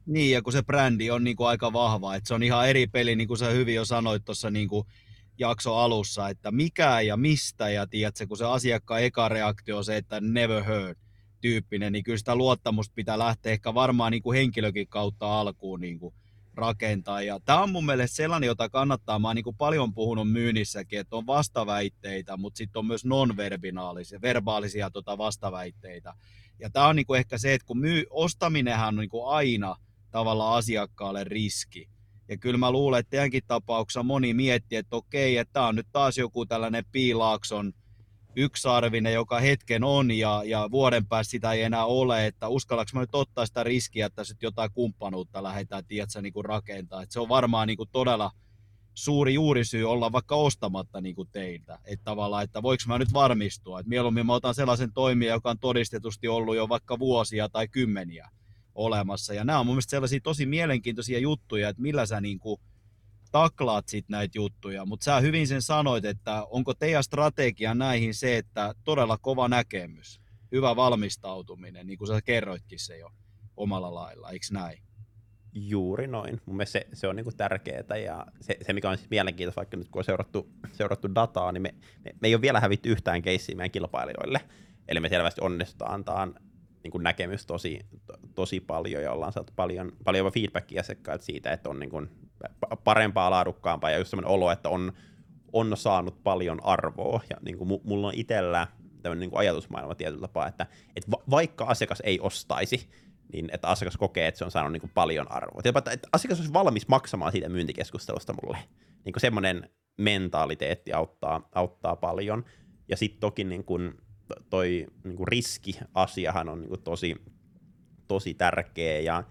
Niin, ja kun se brändi on niin kuin aika vahva, että se on ihan eri peli, niin kuin sä hyvin jo sanoit tuossa niin kuin jakso alussa, että mikä ja mistä, ja tiedätkö, kun se asiakkaan eka reaktio on se, että never heard, tyyppinen, niin kyllä sitä luottamusta pitää lähteä ehkä varmaan niin kuin henkilökin kautta alkuun niin kuin rakentaa. Ja tämä on mun mielestä sellainen, jota kannattaa, mä oon niin kuin paljon puhunut myynnissäkin, että on vastaväitteitä, mutta sitten on myös non-verbaalisia verbaalisia tota vastaväitteitä. Ja tämä on niin kuin ehkä se, että kun myy, ostaminenhan on niin kuin aina tavallaan asiakkaalle riski. Ja kyllä mä luulen, että teidänkin tapauksessa moni miettii, että okei, että tämä on nyt taas joku tällainen piilaakson yksarvinen, joka hetken on ja, ja vuoden päästä sitä ei enää ole, että uskallaks mä nyt ottaa sitä riskiä, että sitten jotain kumppanuutta lähdetään, tiedätkö, niin kuin rakentaa. Että se on varmaan niin kuin todella suuri juurisyy olla vaikka ostamatta niin kuin teiltä. Että tavallaan, että voiko mä nyt varmistua, että mieluummin mä otan sellaisen toimijan, joka on todistetusti ollut jo vaikka vuosia tai kymmeniä olemassa. Ja nämä on mun mielestä sellaisia tosi mielenkiintoisia juttuja, että millä sä niin kuin taklaat sit näitä juttuja, mutta sä hyvin sen sanoit, että onko teidän strategia näihin se, että todella kova näkemys, hyvä valmistautuminen, niin kuin sä kerroitkin se jo omalla lailla, eikö näin? Juuri noin. Mun mielestä se, se on niinku tärkeää ja se, se, mikä on siis mielenkiintoista, vaikka nyt kun on seurattu, seurattu dataa, niin me, me, me ei ole vielä hävitty yhtään keissiä meidän kilpailijoille. Eli me selvästi onnistutaan antaa niin kuin näkemys tosi, to, tosi paljon ja ollaan saatu paljon, paljon feedbackia asiakkailta siitä, että on niin kuin parempaa, laadukkaampaa ja just sellainen olo, että on, on saanut paljon arvoa. Ja niin kuin mulla on itsellä tämmöinen niin kuin ajatusmaailma tietyllä tapaa, että, että va- vaikka asiakas ei ostaisi, niin että asiakas kokee, että se on saanut niin kuin paljon arvoa. Tietysti, että asiakas olisi valmis maksamaan siitä myyntikeskustelusta mulle. Niin kuin semmoinen mentaliteetti auttaa, auttaa paljon. Ja sitten toki niin kuin toi niin kuin riskiasiahan on niin kuin tosi, tosi tärkeä ja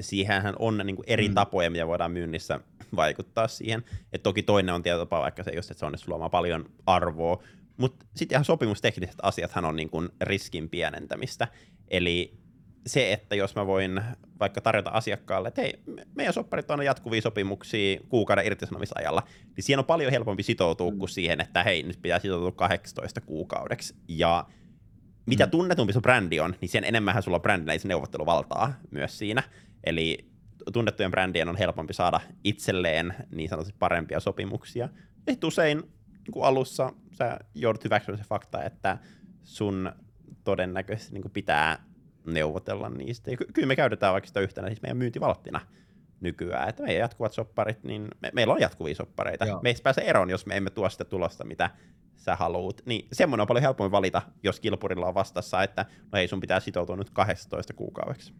siihenhän on niin kuin eri mm. tapoja, mitä voidaan myynnissä vaikuttaa siihen. Et toki toinen on tietotapa vaikka se just, että se onnistuu luomaan paljon arvoa, mutta sitten ihan sopimustekniset asiathan on niin kuin riskin pienentämistä. Eli se, että jos mä voin vaikka tarjota asiakkaalle, että hei, meidän sopparit on jatkuvia sopimuksia kuukauden irtisanomisajalla, niin siihen on paljon helpompi sitoutua mm. kuin siihen, että hei, nyt pitää sitoutua 18 kuukaudeksi. Ja mitä mm. tunnetumpi sun brändi on, niin sen enemmän sulla on brändin neuvotteluvaltaa myös siinä. Eli tunnettujen brändien on helpompi saada itselleen niin sanotusti parempia sopimuksia. Ja usein niin alussa sä joudut hyväksymään se fakta, että sun todennäköisesti niin pitää neuvotella niistä. Ja ky- kyllä me käytetään vaikka sitä yhtenä siis meidän myyntivalttina nykyään, että meidän jatkuvat sopparit, niin me- meillä on jatkuvia soppareita. Joo. Me ei pääse eroon, jos me emme tuo sitä tulosta, mitä sä haluut. Niin semmoinen on paljon helpompi valita, jos kilpurilla on vastassa, että no ei, sun pitää sitoutua nyt 12 kuukaudeksi.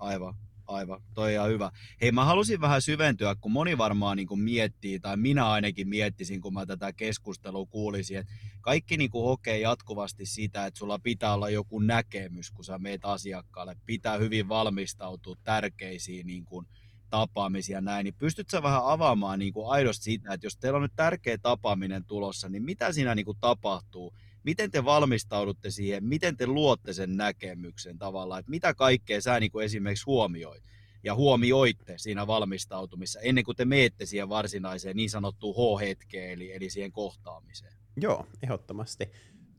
Aivan, aivan. Toi on hyvä. Hei, mä halusin vähän syventyä, kun moni varmaan niin kuin miettii, tai minä ainakin miettisin, kun mä tätä keskustelua kuulisin, että kaikki niin kuin hokee jatkuvasti sitä, että sulla pitää olla joku näkemys, kun sä meet asiakkaalle. Pitää hyvin valmistautua tärkeisiin niin kuin tapaamisia ja näin, niin pystytkö vähän avaamaan niin kuin aidosti sitä, että jos teillä on nyt tärkeä tapaaminen tulossa, niin mitä siinä niin kuin tapahtuu? Miten te valmistaudutte siihen, miten te luotte sen näkemyksen tavallaan, että mitä kaikkea sä niin kuin esimerkiksi huomioit ja huomioitte siinä valmistautumissa ennen kuin te meette siihen varsinaiseen niin sanottuun H-hetkeen, eli, eli siihen kohtaamiseen? Joo, ehdottomasti.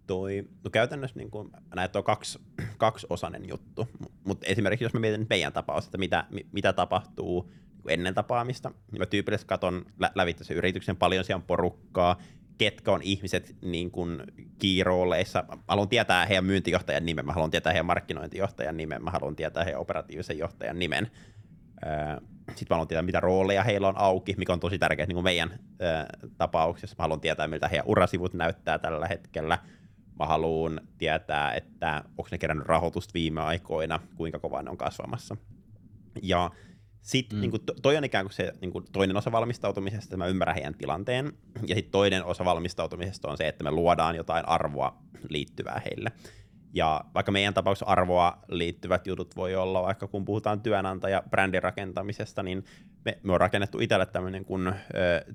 Toi, no käytännössä niin kuin, näet on kaksi, kaksiosainen juttu, mutta esimerkiksi jos mä mietin meidän tapausta, että mitä, mitä tapahtuu niin ennen tapaamista, niin mä tyypillisesti katson lä- lävitse sen yrityksen, paljon siellä on porukkaa, ketkä on ihmiset niin kuin kiirooleissa. Mä haluan tietää heidän myyntijohtajan nimen, mä haluan tietää heidän markkinointijohtajan nimen, mä haluan tietää heidän operatiivisen johtajan nimen. Sitten mä haluan tietää, mitä rooleja heillä on auki, mikä on tosi tärkeää niin kuin meidän tapauksessa. Mä haluan tietää, miltä heidän urasivut näyttää tällä hetkellä. Mä haluan tietää, että onko ne kerännyt rahoitusta viime aikoina, kuinka kovaa ne on kasvamassa. Ja sitten mm. niin kuin, toi on ikään kuin se niin kuin toinen osa valmistautumisesta, että mä ymmärrän heidän tilanteen. Ja sitten toinen osa valmistautumisesta on se, että me luodaan jotain arvoa liittyvää heille. Ja vaikka meidän tapauksessa arvoa liittyvät jutut voi olla, vaikka kun puhutaan työnantaja brändin rakentamisesta, niin me, me on rakennettu itselle tämmöinen kuin äh,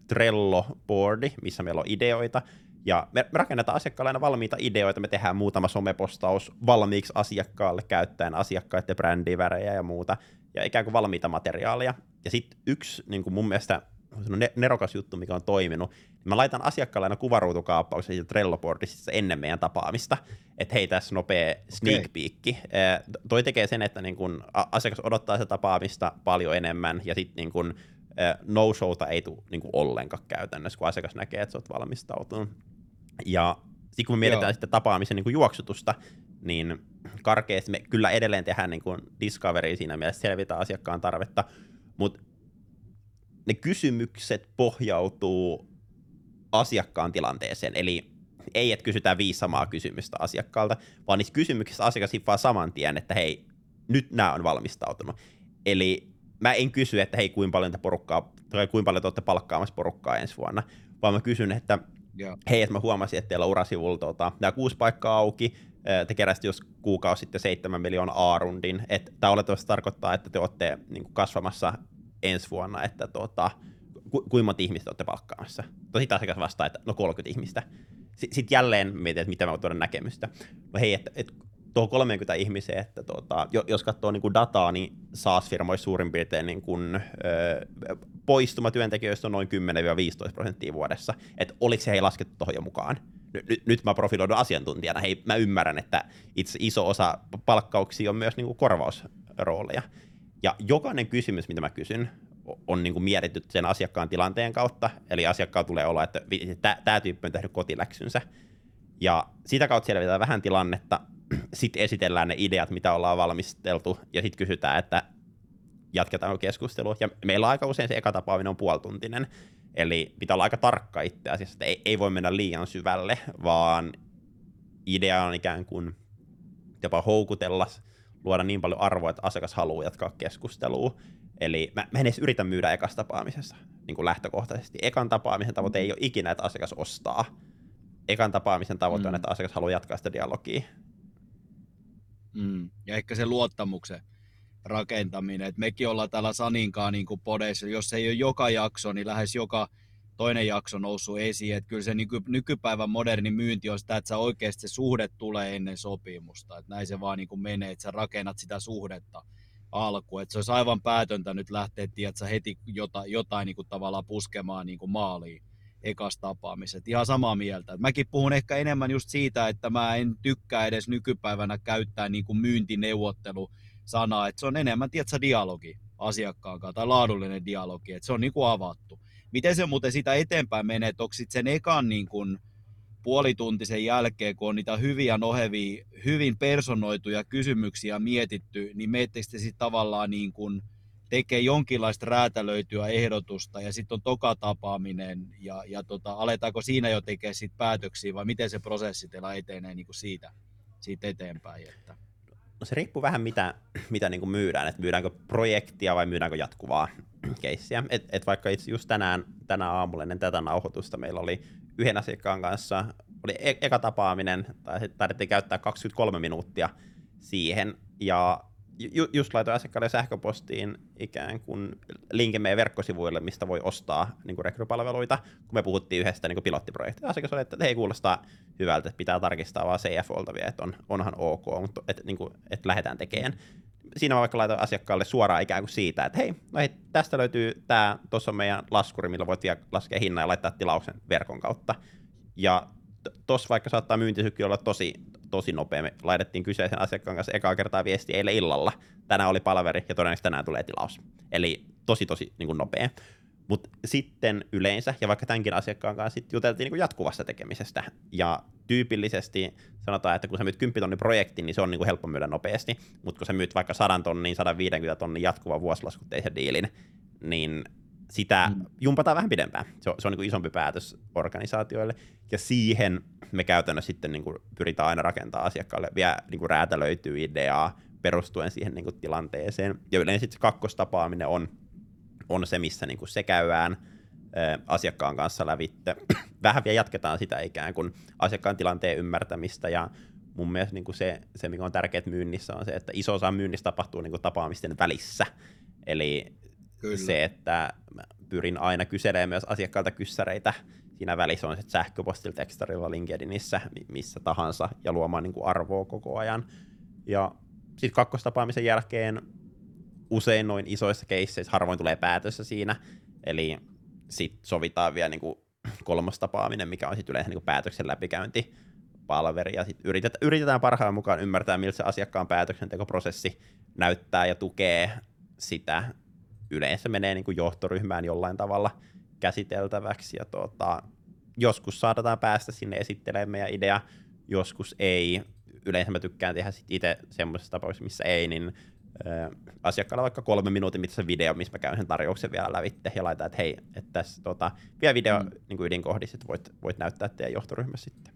Trello-boardi, missä meillä on ideoita, ja me, me rakennetaan asiakkaalle aina valmiita ideoita, me tehdään muutama somepostaus valmiiksi asiakkaalle käyttäen asiakkaiden brändivärejä ja muuta, ja ikään kuin valmiita materiaaleja. Ja sitten yksi niin kuin mun mielestä nerokas juttu, mikä on toiminut, niin mä laitan asiakkaalle aina kuvaruutukaappauksen Trello-boardissa ennen meidän tapaamista, että hei tässä nopea sneak peek. Toi tekee sen, että niin kun asiakas odottaa sitä tapaamista paljon enemmän, ja sitten niin kun, no-showta ei tule niin ollenkaan käytännössä, kun asiakas näkee, että sä oot valmistautunut. Ja sitten kun me mietitään Joo. sitten tapaamisen niin juoksutusta, niin karkeasti me kyllä edelleen tehdään niin kuin discovery siinä mielessä selvitä asiakkaan tarvetta, mutta ne kysymykset pohjautuu asiakkaan tilanteeseen, eli ei, että kysytään viisi samaa kysymystä asiakkaalta, vaan niissä kysymyksissä asiakas hiffaa saman tien, että hei, nyt nämä on valmistautunut. Eli mä en kysy, että hei, kuinka paljon te porukkaa, tai kuinka paljon te olette palkkaamassa porukkaa ensi vuonna, vaan mä kysyn, että yeah. hei, että mä huomasin, että teillä on urasivulla tota, nämä kuusi paikkaa auki, te keräsitte jos kuukausi sitten 7 miljoonaa A-rundin, tämä oletettavasti tarkoittaa, että te olette niin kasvamassa ensi vuonna, että tota, ku, kuinka monta ihmistä olette palkkaamassa. Tosi asiakas vastaa, että no 30 ihmistä. Sitten jälleen mietin, että mitä mä tuoda näkemystä. No hei, että, että tuo 30 ihmisiä, että tuota, jos katsoo niin kuin dataa, niin SaaS-firmoissa suurin piirtein niin kuin, ö, poistuma työntekijöistä on noin 10-15 prosenttia vuodessa. Että oliko se hei laskettu tuohon jo mukaan? Nyt, nyt mä profiloidun asiantuntijana. Hei, mä ymmärrän, että itse iso osa palkkauksia on myös niin kuin korvausrooleja. Ja jokainen kysymys, mitä mä kysyn, on niin kuin mietitty sen asiakkaan tilanteen kautta, eli asiakkaan tulee olla, että tämä tyyppi on tehnyt kotiläksynsä, ja sitä kautta selvitään vähän tilannetta, sitten esitellään ne ideat, mitä ollaan valmisteltu, ja sitten kysytään, että jatketaanko keskustelua. Ja meillä on aika usein se eka tapaaminen on puoltuntinen, eli pitää olla aika tarkka itse asiassa, että ei, ei voi mennä liian syvälle, vaan idea on ikään kuin jopa houkutella, luoda niin paljon arvoa, että asiakas haluaa jatkaa keskustelua. Eli mä, mä en edes yritä myydä ekasta tapaamisessa niin kuin lähtökohtaisesti. Ekan tapaamisen tavoite ei ole ikinä, että asiakas ostaa. Ekan tapaamisen tavoite mm. on, että asiakas haluaa jatkaa sitä dialogia. Mm. Ja ehkä se luottamuksen rakentaminen. Et mekin ollaan täällä Saninkaan niin kuin podeissa, jos ei ole joka jakso, niin lähes joka toinen jakso noussut esiin, että kyllä se nyky, nykypäivän moderni myynti on sitä, että sä oikeasti se suhde tulee ennen sopimusta, että näin se vaan niin kuin menee, että sä rakennat sitä suhdetta alku, että se olisi aivan päätöntä nyt lähteä, tiedätkö, heti jotain, jotain niin kuin tavallaan puskemaan niin kuin maaliin ekas tapaamiset. Ihan samaa mieltä. Mäkin puhun ehkä enemmän just siitä, että mä en tykkää edes nykypäivänä käyttää niin kuin myyntineuvottelu sanaa, että se on enemmän, tiedätkö, dialogi asiakkaan kanssa tai laadullinen dialogi, että se on niin kuin avattu. Miten se muuten sitä eteenpäin menee, että onko sen ekan niin kuin, puolituntisen jälkeen, kun on niitä hyviä nohevia, hyvin personoituja kysymyksiä mietitty, niin miettikö te sitten tavallaan niin kuin tekee jonkinlaista räätälöityä ehdotusta ja sitten on toka tapaaminen ja, ja tota, aletaanko siinä jo tekemään sit päätöksiä vai miten se prosessi teillä etenee niin kuin siitä, siitä eteenpäin? Että... No se riippuu vähän mitä, mitä niin kuin myydään, että myydäänkö projektia vai myydäänkö jatkuvaa keissiä. Et, et vaikka itse just tänään, tänä aamulla ennen tätä nauhoitusta meillä oli yhden asiakkaan kanssa, oli e- eka tapaaminen, tai taidettiin käyttää 23 minuuttia siihen, ja ju- just laitoin asiakkaalle sähköpostiin ikään kuin linkin meidän verkkosivuille, mistä voi ostaa niin kuin rekrypalveluita, kun me puhuttiin yhdestä niin kuin pilottiprojektista. Asiakas oli, että hei, kuulostaa hyvältä, että pitää tarkistaa vaan CFOlta vielä, että on, onhan ok, mutta että, niin kuin, että lähdetään tekemään. Siinä mä vaikka laitan asiakkaalle suoraan ikään kuin siitä, että hei, no hei tästä löytyy tämä, tuossa on meidän laskuri, millä voit vielä laskea hinnan ja laittaa tilauksen verkon kautta. Ja tuossa vaikka saattaa myyntisykki olla tosi, tosi nopea. Me laitettiin kyseisen asiakkaan kanssa ekaa kertaa viesti eilen illalla. Tänään oli palaveri ja todennäköisesti tänään tulee tilaus. Eli tosi tosi niin kuin nopea. Mutta sitten yleensä, ja vaikka tämänkin asiakkaan kanssa sit juteltiin niin jatkuvasta tekemisestä, ja tyypillisesti sanotaan, että kun sä myyt 10 tonnin projekti, niin se on niin kuin helppo myydä nopeasti, mutta kun sä myyt vaikka 100 tonnin, 150 tonnin jatkuvan vuosilaskutteisen diilin, niin sitä mm. jumpataan vähän pidempään. Se on, se on niin kuin isompi päätös organisaatioille, ja siihen me käytännössä sitten niin kuin pyritään aina rakentaa asiakkaalle vielä niin kuin räätälöityy ideaa perustuen siihen niin kuin tilanteeseen. Ja yleensä sitten se kakkostapaaminen on, on se, missä niin kuin se käydään asiakkaan kanssa lävitte. Vähän vielä jatketaan sitä ikään kuin asiakkaan tilanteen ymmärtämistä ja mun mielestä niin kuin se, se, mikä on tärkeää myynnissä, on se, että iso osa myynnistä tapahtuu niin kuin tapaamisten välissä. Eli Kyllä. se, että pyrin aina kyselemään myös asiakkaalta kyssäreitä siinä välissä on sitten sähköpostilla, tekstarilla, LinkedInissä, missä tahansa, ja luomaan niin kuin arvoa koko ajan. Ja sitten kakkostapaamisen jälkeen usein noin isoissa keisseissä harvoin tulee päätössä siinä, eli sitten sovitaan vielä niin kuin kolmas tapaaminen, mikä on sitten yleensä niin kuin päätöksen läpikäynti, palveri, ja sitten yritetään, yritetään parhaan mukaan ymmärtää, miltä se asiakkaan päätöksentekoprosessi näyttää ja tukee sitä. Yleensä menee niin kuin johtoryhmään jollain tavalla käsiteltäväksi, ja tuota, joskus saadaan päästä sinne esittelemään meidän idea, joskus ei. yleensä mä tykkään tehdä sit itse semmoisessa tapauksessa, missä ei, niin ö, asiakkaalla vaikka kolme minuutin mittaisen video, missä mä käyn sen tarjouksen vielä lävitte ja laitan, että hei, että tässä tota, vielä video mm. niin ydinkohdissa, että voit, voit näyttää teidän johtoryhmässä sitten.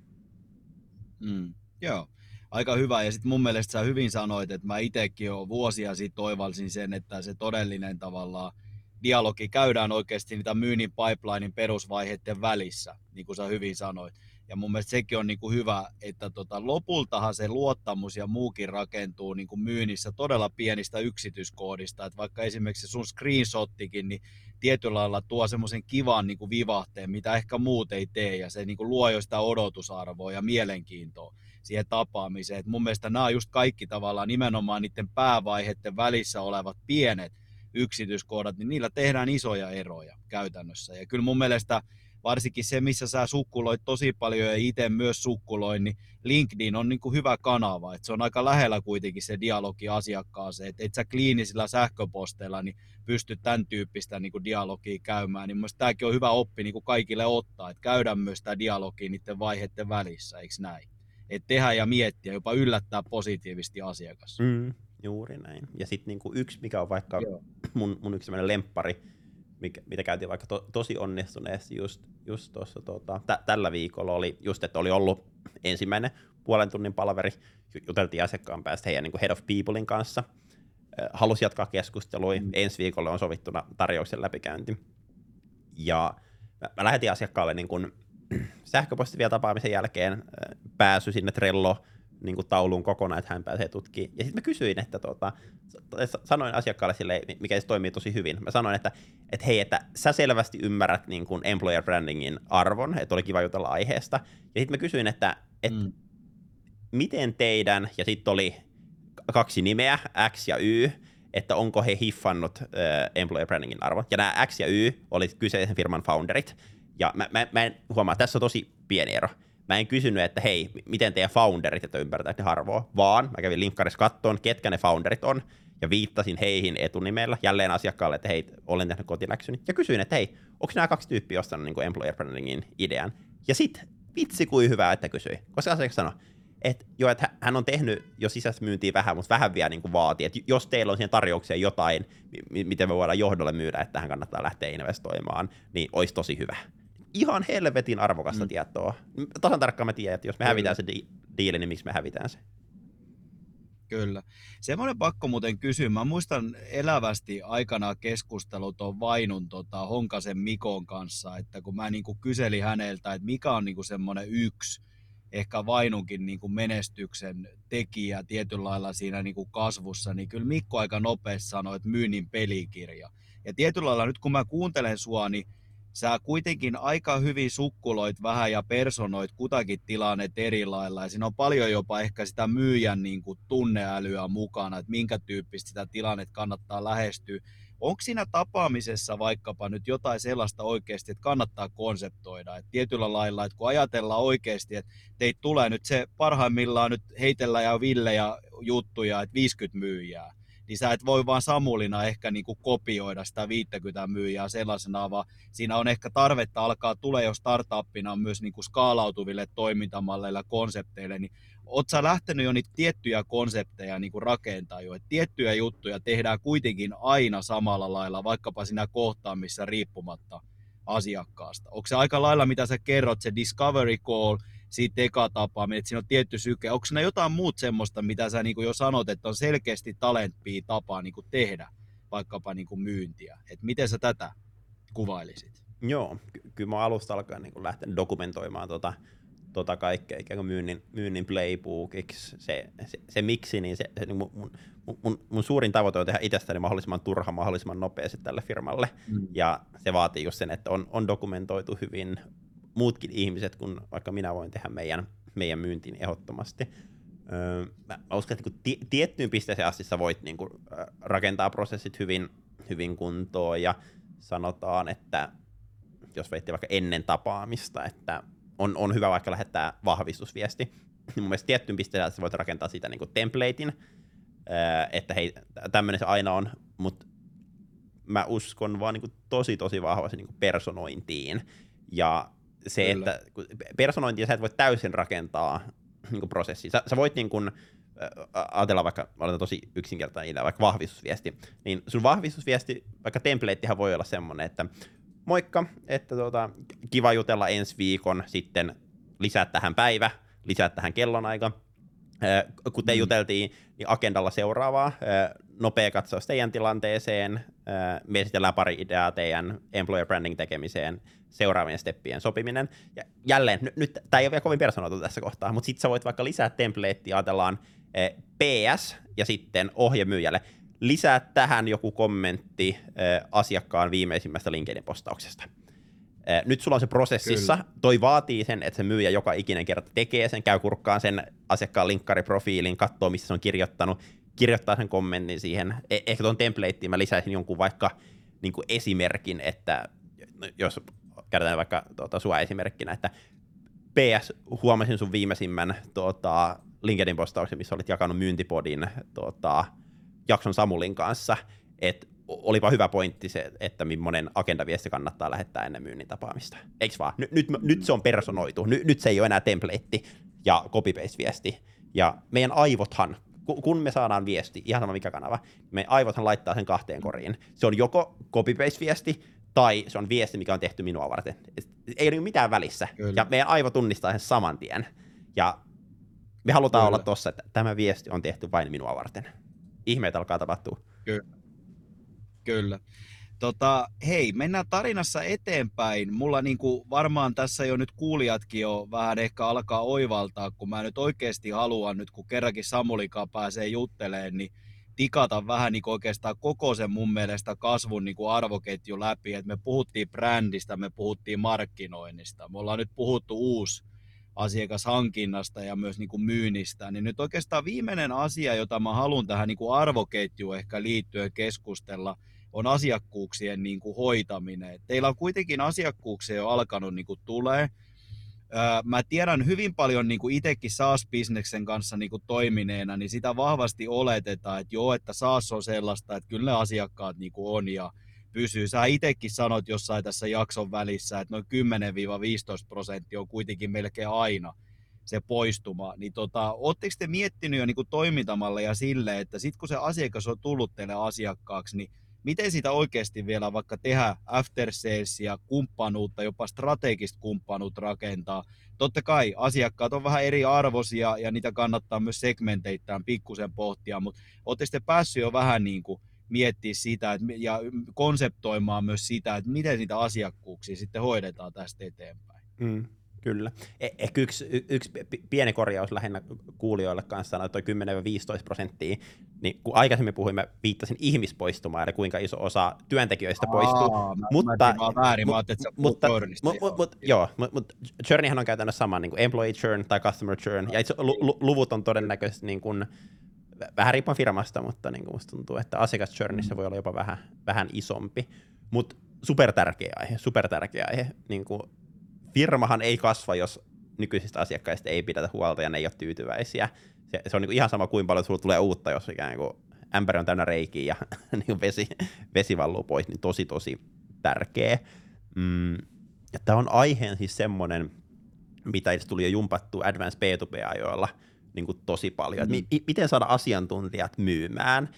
Mm. Joo, aika hyvä. Ja sitten mun mielestä sä hyvin sanoit, että mä itsekin jo vuosia sitten toivalsin sen, että se todellinen tavallaan dialogi käydään oikeasti niitä myynnin pipelinein perusvaiheiden välissä, niin kuin sä hyvin sanoit. Ja mun mielestä sekin on niin kuin hyvä, että tota, lopultahan se luottamus ja muukin rakentuu niin kuin myynnissä todella pienistä yksityiskoodista. Että vaikka esimerkiksi sun screenshottikin, niin tietyllä lailla tuo semmoisen kivan niin kuin vivahteen, mitä ehkä muut ei tee, ja se niin kuin luo jo sitä odotusarvoa ja mielenkiintoa siihen tapaamiseen. Et mun mielestä nämä on just kaikki tavallaan nimenomaan niiden päävaiheiden välissä olevat pienet yksityiskohdat, niin niillä tehdään isoja eroja käytännössä. Ja kyllä mun mielestä varsinkin se, missä sä sukkuloit tosi paljon ja itse myös sukkuloin, niin LinkedIn on niin kuin hyvä kanava. että se on aika lähellä kuitenkin se dialogi asiakkaaseen, että et sä kliinisillä sähköposteilla niin pystyt tämän tyyppistä niin kuin dialogia käymään. Niin mielestäni tämäkin on hyvä oppi niin kuin kaikille ottaa, että käydään myös sitä dialogia niiden vaiheiden välissä, eikö näin? Että tehdä ja miettiä, jopa yllättää positiivisesti asiakas. Mm, juuri näin. Ja sitten niinku yksi, mikä on vaikka mun, mun yksi sellainen lemppari, mikä, mitä käytiin vaikka to, tosi onnistuneesti just, just tuossa tota, tä, tällä viikolla, oli just, että oli ollut ensimmäinen puolen tunnin palaveri, juteltiin asiakkaan päästä heidän niin kuin head of peoplein kanssa, halusi jatkaa keskustelua, mm. ensi viikolle on sovittuna tarjouksen läpikäynti. Ja mä, mä lähetin asiakkaalle niin kuin sähköposti vielä tapaamisen jälkeen pääsy sinne Trello niin kuin tauluun kokonaan, että hän pääsee tutkimaan. Ja sitten mä kysyin, että tota, sanoin asiakkaalle sille, mikä se toimii tosi hyvin. Mä sanoin, että, että hei, että sä selvästi ymmärrät niin kuin employer brandingin arvon, että oli kiva jutella aiheesta. Ja sitten mä kysyin, että, että mm. miten teidän, ja sitten oli kaksi nimeä, X ja Y, että onko he hiffannut äh, employer brandingin arvon. Ja nämä X ja Y oli kyseisen firman founderit. Ja mä, mä, mä en huomaa, tässä on tosi pieni ero. Mä en kysynyt, että hei, miten teidän founderit, että ymmärtää, ne harvoo, vaan mä kävin linkkarissa kattoon, ketkä ne founderit on, ja viittasin heihin etunimellä jälleen asiakkaalle, että hei, olen tehnyt kotiläksyni, ja kysyin, että hei, onko nämä kaksi tyyppiä ostanut niin employer brandingin idean, ja sit vitsi kuin hyvä, että kysyi, koska asiakas sanoi, että joo, että hän on tehnyt jo sisäistä myyntiä vähän, mutta vähän vielä niin kuin vaatii, että jos teillä on siihen tarjoukseen jotain, miten me voidaan johdolle myydä, että tähän kannattaa lähteä investoimaan, niin olisi tosi hyvä ihan helvetin arvokasta mm. tietoa. Tasan tarkkaan mä tiedän, että jos me Kyllä. hävitään se di- diili, niin miksi me hävitään se. Kyllä. Semmoinen pakko muuten kysyä. Mä muistan elävästi aikanaan keskustelut on Vainun tota, Honkasen Mikon kanssa, että kun mä niinku kyselin häneltä, että mikä on niinku semmoinen yksi ehkä Vainunkin niinku menestyksen tekijä tietyllä lailla siinä niinku kasvussa, niin kyllä Mikko aika nopeasti sanoi, että myynnin pelikirja. Ja tietyllä lailla nyt kun mä kuuntelen sua, niin sä kuitenkin aika hyvin sukkuloit vähän ja personoit kutakin tilannet eri lailla. Ja siinä on paljon jopa ehkä sitä myyjän niin kuin tunneälyä mukana, että minkä tyyppistä sitä tilannetta kannattaa lähestyä. Onko siinä tapaamisessa vaikkapa nyt jotain sellaista oikeasti, että kannattaa konseptoida? Että tietyllä lailla, että kun ajatellaan oikeasti, että teitä tulee nyt se parhaimmillaan nyt heitellä ja Ville ja juttuja, että 50 myyjää niin sä et voi vaan Samulina ehkä niin kuin kopioida sitä 50 myyjää sellaisena, vaan siinä on ehkä tarvetta alkaa tulee jo startuppina myös niin kuin skaalautuville toimintamalleilla, konsepteille, niin oot sä lähtenyt jo niitä tiettyjä konsepteja niin kuin rakentaa jo, että tiettyjä juttuja tehdään kuitenkin aina samalla lailla, vaikkapa siinä kohtaamissa riippumatta asiakkaasta. Onko se aika lailla, mitä sä kerrot, se discovery call, siitä eka tapaaminen, että siinä on tietty syke. Onko siinä jotain muut semmoista, mitä sä niin jo sanot, että on selkeästi talentpii tapa niin tehdä vaikkapa niin myyntiä? Et miten sä tätä kuvailisit? Joo, ky- kyllä mä alusta alkaen niin lähtenyt dokumentoimaan tota, tota kaikkea ikään kuin myynnin, myynnin playbookiksi. Se, se, se miksi, niin se, se niin mun, mun, mun, mun, suurin tavoite on tehdä itsestäni mahdollisimman turha, mahdollisimman nopeasti tälle firmalle. Mm. Ja se vaatii just sen, että on, on dokumentoitu hyvin, muutkin ihmiset, kun vaikka minä voin tehdä meidän, meidän myyntiin ehdottomasti. Öö, mä, uskon, että niin tiettyyn pisteeseen asti sä voit niin kuin, rakentaa prosessit hyvin, hyvin kuntoon ja sanotaan, että jos veitte vaikka ennen tapaamista, että on, on hyvä vaikka lähettää vahvistusviesti, niin mun mielestä tiettyyn pisteeseen sä voit rakentaa siitä niin kuin templatein, että hei, tämmöinen se aina on, mutta mä uskon vaan niin kuin tosi tosi vahvasti niin kuin personointiin. Ja se, Kyllä. että personointia sä et voi täysin rakentaa niin prosessi. Sä, sä voit niin kuin, ajatella vaikka, otetaan tosi yksinkertainen idea, vaikka vahvistusviesti, niin sun vahvistusviesti, vaikka templatehan voi olla semmoinen, että moikka, että tuota, kiva jutella ensi viikon, sitten lisää tähän päivä, lisää tähän kellonaika. Kuten mm. juteltiin, niin agendalla seuraavaa, nopea katsaus teidän tilanteeseen, me esitellään pari ideaa teidän employer branding tekemiseen, seuraavien steppien sopiminen. Ja jälleen, nyt, nyt tämä ei ole vielä kovin personoitu tässä kohtaa, mutta sitten sä voit vaikka lisää templatea, ajatellaan PS ja sitten ohjemyyjälle. Lisää tähän joku kommentti asiakkaan viimeisimmästä LinkedIn postauksesta. Nyt sulla on se prosessissa. Kyllä. Toi vaatii sen, että se myyjä joka ikinen kerta tekee sen, käy kurkkaan sen asiakkaan linkkariprofiilin, katsoo, missä se on kirjoittanut, kirjoittaa sen kommentin siihen. E- ehkä tuon templateen mä lisäisin jonkun vaikka niin kuin esimerkin, että jos käytetään vaikka tuota, sua esimerkkinä, että PS, huomasin sun viimeisimmän tuota, LinkedIn-postauksen, missä olit jakanut myyntipodin tuota, jakson Samulin kanssa, että olipa hyvä pointti se, että millainen agendaviesti kannattaa lähettää ennen myynnin tapaamista. Eiks vaan? Nyt, nyt, nyt se on personoitu. Nyt, nyt se ei ole enää template ja copy-paste-viesti. Ja meidän aivothan, kun me saadaan viesti, ihan sama mikä kanava, meidän aivothan laittaa sen kahteen koriin. Se on joko copy-paste-viesti, tai se on viesti, mikä on tehty minua varten. Ei ole mitään välissä. Kyllä. Ja meidän aivo tunnistaa sen saman tien. Ja me halutaan Kyllä. olla tossa, että tämä viesti on tehty vain minua varten. Ihmeet alkaa tapahtua. Kyllä. Kyllä. Tota, hei, mennään tarinassa eteenpäin. Mulla niinku varmaan tässä jo nyt kuulijatkin jo vähän ehkä alkaa oivaltaa, kun mä nyt oikeasti haluan nyt, kun kerrankin Samulikaan pääsee juttelemaan, niin tikata vähän niin oikeastaan koko sen mun mielestä kasvun niin kuin arvoketju läpi. Et me puhuttiin brändistä, me puhuttiin markkinoinnista. Me ollaan nyt puhuttu uusi asiakashankinnasta ja myös niin kuin myynnistä, niin nyt oikeastaan viimeinen asia, jota mä haluan tähän niin kuin arvoketjuun ehkä liittyen keskustella, on asiakkuuksien niin kuin hoitaminen. Teillä on kuitenkin asiakkuuksia jo alkanut niin kuin tulee. Mä tiedän hyvin paljon niin kuin itsekin SaaS-bisneksen kanssa niin kuin toimineena, niin sitä vahvasti oletetaan, että joo, että SaaS on sellaista, että kyllä ne asiakkaat niin kuin on ja pysyy. Sä itsekin sanot jossain tässä jakson välissä, että noin 10-15 prosenttia on kuitenkin melkein aina se poistuma. Niin tota, ootteko te miettinyt jo niin kuin toimintamalle ja sille, että sitten kun se asiakas on tullut teille asiakkaaksi, niin miten sitä oikeasti vielä vaikka tehdä after salesia, kumppanuutta, jopa strategista kumppanuutta rakentaa. Totta kai asiakkaat on vähän eri arvoisia ja niitä kannattaa myös segmenteittäin pikkusen pohtia, mutta olette sitten päässyt jo vähän niin kuin miettiä sitä että, ja konseptoimaan myös sitä, että miten niitä asiakkuuksia sitten hoidetaan tästä eteenpäin. Mm. Kyllä. E- ehkä yksi, yksi pieni korjaus lähinnä kuulijoille kanssa on toi 10-15 prosenttia. Niin kun aikaisemmin puhuimme, viittasin ihmispoistumaan, eli kuinka iso osa työntekijöistä Aa, poistuu. Mä, mutta, mä väärin, mä että mutta, mu, mu, mu, joo, mutta mut, churnihan on käytännössä sama, niin kuin employee churn tai customer churn, ja itse lu, luvut on todennäköisesti niin kuin, vähän riippuen firmasta, mutta niin kuin musta tuntuu, että asiakas churnissä mm. voi olla jopa vähän, vähän isompi. Mutta super tärkeä aihe, super tärkeä aihe. Niin kuin firmahan ei kasva, jos nykyisistä asiakkaista ei pidetä huolta ja ne ei ole tyytyväisiä. Se, se on niin ihan sama kuin paljon sulla tulee uutta, jos ikään kuin ämpäri on täynnä reikiä ja niin vesi, vesi valluu pois, niin tosi tosi tärkeä. Mm, tämä on aiheen siis semmoinen, mitä itse tuli jo jumpattu Advanced P2P-ajoilla niin kuin tosi paljon. Mm-hmm. mi- miten saada asiantuntijat myymään?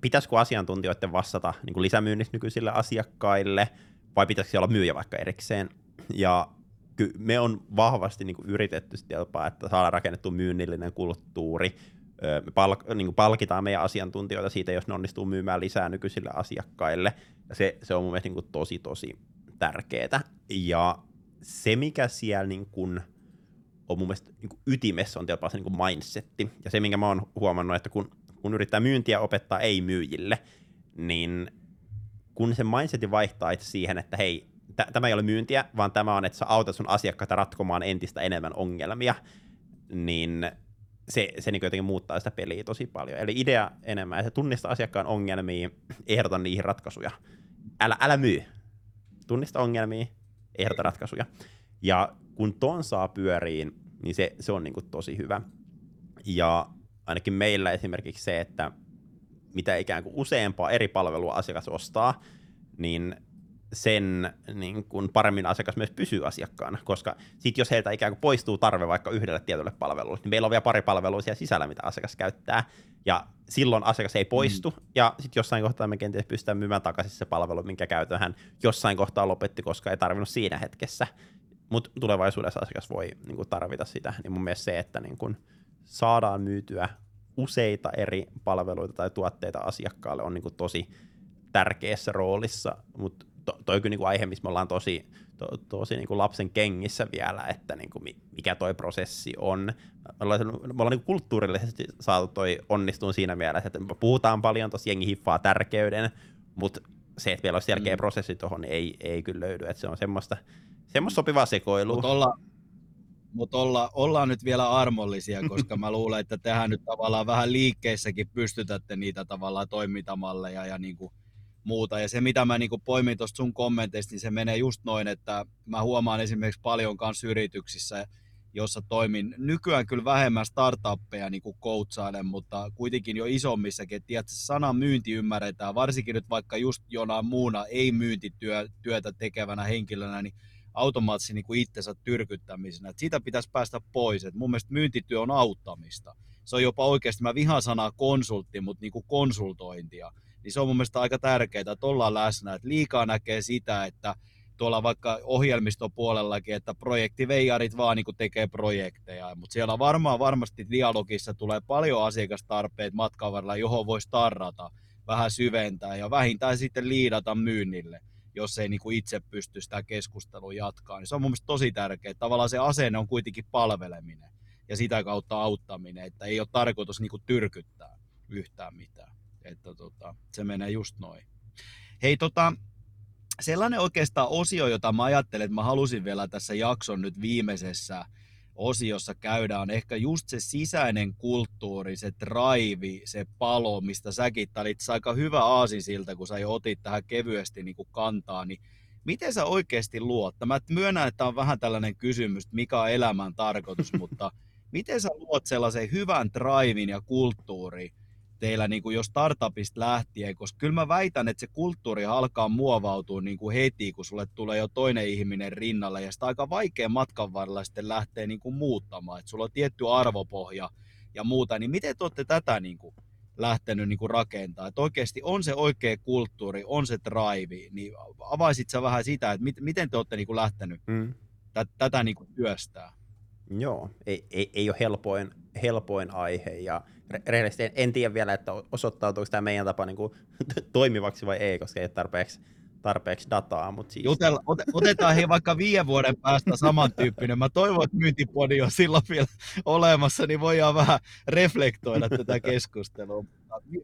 Pitäisikö asiantuntijoiden vastata niin kuin lisämyynnistä nykyisille asiakkaille, vai pitäisikö olla myyjä vaikka erikseen? Ja ky- me on vahvasti niin kuin yritetty jopa, että saadaan rakennettu myynnillinen kulttuuri. Me pal- niin kuin palkitaan meidän asiantuntijoita siitä, jos ne onnistuu myymään lisää nykyisille asiakkaille. Ja se, se on mun mielestä niin kuin tosi, tosi tärkeää. Ja se, mikä siellä niin kuin on mun mielestä niin kuin ytimessä, on jopa se niin kuin mindsetti. Ja se, minkä mä oon huomannut, että kun, kun yrittää myyntiä opettaa ei-myyjille, niin kun se mindsetti vaihtaa itse siihen, että hei, t- tämä ei ole myyntiä, vaan tämä on, että sä autat sun asiakkaita ratkomaan entistä enemmän ongelmia, niin se, se niin jotenkin muuttaa sitä peliä tosi paljon. Eli idea enemmän, että tunnista asiakkaan ongelmia, ehdota niihin ratkaisuja. Älä, älä myy. Tunnista ongelmia, ehdota ratkaisuja. Ja kun ton saa pyöriin, niin se, se on niin kuin tosi hyvä. Ja ainakin meillä esimerkiksi se, että mitä ikään kuin useampaa eri palvelua asiakas ostaa, niin sen niin kuin paremmin asiakas myös pysyy asiakkaana, koska sitten jos heiltä ikään kuin poistuu tarve vaikka yhdelle tietylle palvelulle, niin meillä on vielä pari palvelua siellä sisällä, mitä asiakas käyttää, ja silloin asiakas ei poistu, mm. ja sitten jossain kohtaa me kenties pystytään myymään takaisin se palvelu, minkä käytön hän jossain kohtaa lopetti, koska ei tarvinnut siinä hetkessä, mutta tulevaisuudessa asiakas voi niin kuin tarvita sitä, niin mun mielestä se, että niin kuin saadaan myytyä useita eri palveluita tai tuotteita asiakkaalle on niin kuin tosi tärkeässä roolissa, mutta to, toi kyllä niin kuin aihe, missä me ollaan tosi, to, tosi niin kuin lapsen kengissä vielä, että niin kuin mikä toi prosessi on. Me ollaan, me ollaan niin kuin kulttuurillisesti saatu toi onnistuun siinä mielessä, että me puhutaan paljon, tosi jengi hiffaa tärkeyden, mutta se, että vielä olisi selkeä mm. prosessi tuohon, niin ei, ei kyllä löydy, että se on semmoista, semmoista sopivaa sekoilua. Mutta olla, mutta olla, ollaan nyt vielä armollisia, koska mä luulen, että tehän nyt tavallaan vähän liikkeissäkin pystytätte niitä tavallaan toimintamalleja ja niin kuin muuta. Ja se, mitä mä niin poimin tuosta sun kommenteista, niin se menee just noin, että mä huomaan esimerkiksi paljon kanssa yrityksissä, jossa toimin nykyään kyllä vähemmän startuppeja niin kuin coachailen, mutta kuitenkin jo isommissakin, että tiedät, sana myynti ymmärretään, varsinkin nyt vaikka just jonain muuna ei-myyntityötä tekevänä henkilönä, niin automaattisesti niin kuin itsensä tyrkyttämisenä. Että siitä pitäisi päästä pois. Et mun mielestä myyntityö on auttamista. Se on jopa oikeasti, mä vihaan sanaa konsultti, mutta niin kuin konsultointia niin se on mun mielestä aika tärkeää, että ollaan läsnä. Että liikaa näkee sitä, että tuolla vaikka ohjelmistopuolellakin, että projektiveijarit vaan niin tekee projekteja, mutta siellä varmaan varmasti dialogissa tulee paljon asiakastarpeet matkan varrella, johon voisi tarrata, vähän syventää ja vähintään sitten liidata myynnille, jos ei niin kuin itse pysty sitä keskustelua jatkaa. Niin se on mun mielestä tosi tärkeää. Tavallaan se asenne on kuitenkin palveleminen ja sitä kautta auttaminen, että ei ole tarkoitus niin kuin tyrkyttää yhtään mitään. Että tota, se menee just noin. Hei tota, sellainen oikeastaan osio, jota mä ajattelen, että mä halusin vielä tässä jakson nyt viimeisessä osiossa käydä, on ehkä just se sisäinen kulttuuri, se drive, se palo, mistä säkin olit aika hyvä siltä, kun sä jo otit tähän kevyesti niin kuin kantaa, niin miten sä oikeasti luot? Mä myönnän, että on vähän tällainen kysymys, mikä on elämän tarkoitus, mutta miten sä luot sellaisen hyvän drivein ja kulttuuri, teillä niin kuin jo startupista lähtien, koska kyllä mä väitän, että se kulttuuri alkaa muovautua niin kuin heti, kun sulle tulee jo toinen ihminen rinnalle, ja sitä aika vaikea matkan varrella sitten lähtee niin kuin muuttamaan, että sulla on tietty arvopohja ja muuta, niin miten te olette tätä niin kuin lähtenyt niin kuin rakentaa, että oikeasti on se oikea kulttuuri, on se drive, niin avaisit sä vähän sitä, että miten te olette niin kuin lähtenyt mm. tätä niin kuin työstää? Joo, ei, ei, ei ole helpoin, helpoin aihe ja rehellisesti en, en tiedä vielä, että osoittautuuko tämä meidän tapa niin kuin, toimivaksi vai ei, koska ei ole tarpeeksi, tarpeeksi dataa. Mutta siis... Jutel, ot, otetaan he vaikka viiden vuoden päästä samantyyppinen. Mä toivon, että myyntipodi on silloin vielä olemassa, niin voidaan vähän reflektoida tätä keskustelua.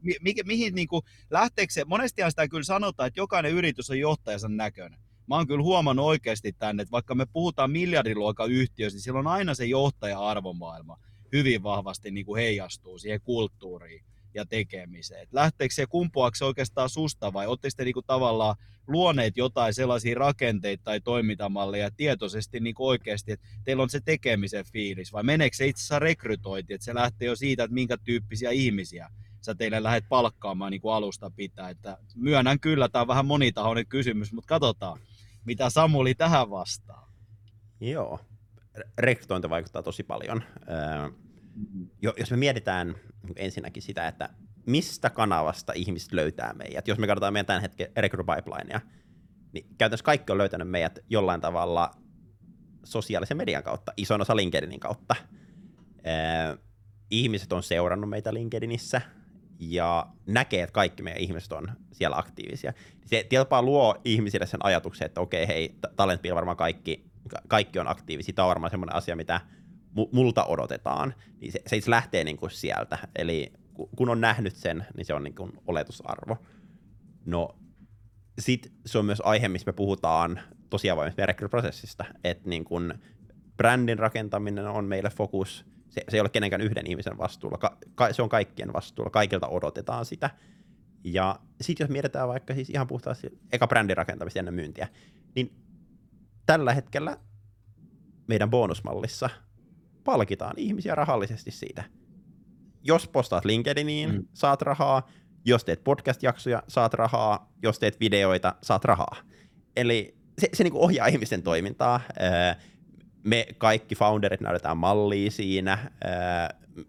Mi, mi, mihin niin kuin, lähteekö se, monestihan sitä kyllä sanotaan, että jokainen yritys on johtajansa näköinen mä oon kyllä huomannut oikeasti tänne, että vaikka me puhutaan miljardiluokan yhtiöistä, niin siellä on aina se johtaja-arvomaailma hyvin vahvasti niin kuin heijastuu siihen kulttuuriin ja tekemiseen. Lähteekö se kumpuaako oikeastaan susta vai oletteko te niinku tavallaan luoneet jotain sellaisia rakenteita tai toimintamalleja tietoisesti niinku oikeasti, että teillä on se tekemisen fiilis vai meneekö se itse asiassa rekrytointi, että se lähtee jo siitä, että minkä tyyppisiä ihmisiä sä teille lähdet palkkaamaan niin kuin alusta pitää. Että myönnän kyllä, tämä on vähän monitahoinen kysymys, mutta katsotaan, mitä Samuli tähän vastaa. Joo, rekrytointi vaikuttaa tosi paljon. Jos me mietitään ensinnäkin sitä, että mistä kanavasta ihmiset löytää meidät, jos me katsotaan meidän tämän hetken recruit pipelinea, niin käytännössä kaikki on löytänyt meidät jollain tavalla sosiaalisen median kautta, ison osa LinkedInin kautta. ihmiset on seurannut meitä LinkedInissä, ja näkee, että kaikki meidän ihmiset on siellä aktiivisia. Se tietysti luo ihmisille sen ajatuksen, että okei, hei, Talentbill varmaan kaikki, kaikki on aktiivisia. Tämä on varmaan semmoinen asia, mitä multa odotetaan. Niin se, se lähtee niin kuin sieltä. Eli kun on nähnyt sen, niin se on niin kuin oletusarvo. No, sitten se on myös aihe, missä me puhutaan tosiaan vain prosessista, että niin kuin brändin rakentaminen on meille fokus, se, se ei ole kenenkään yhden ihmisen vastuulla, ka, ka, se on kaikkien vastuulla, kaikilta odotetaan sitä. Ja sitten jos mietitään vaikka siis ihan puhtaasti eka brändin rakentamista ennen myyntiä, niin tällä hetkellä meidän bonusmallissa palkitaan ihmisiä rahallisesti siitä. Jos postaat LinkedIniin, mm. saat rahaa. Jos teet podcast-jaksoja, saat rahaa. Jos teet videoita, saat rahaa. eli se, se niin kuin ohjaa ihmisten toimintaa. Me kaikki founderit näytetään mallia siinä.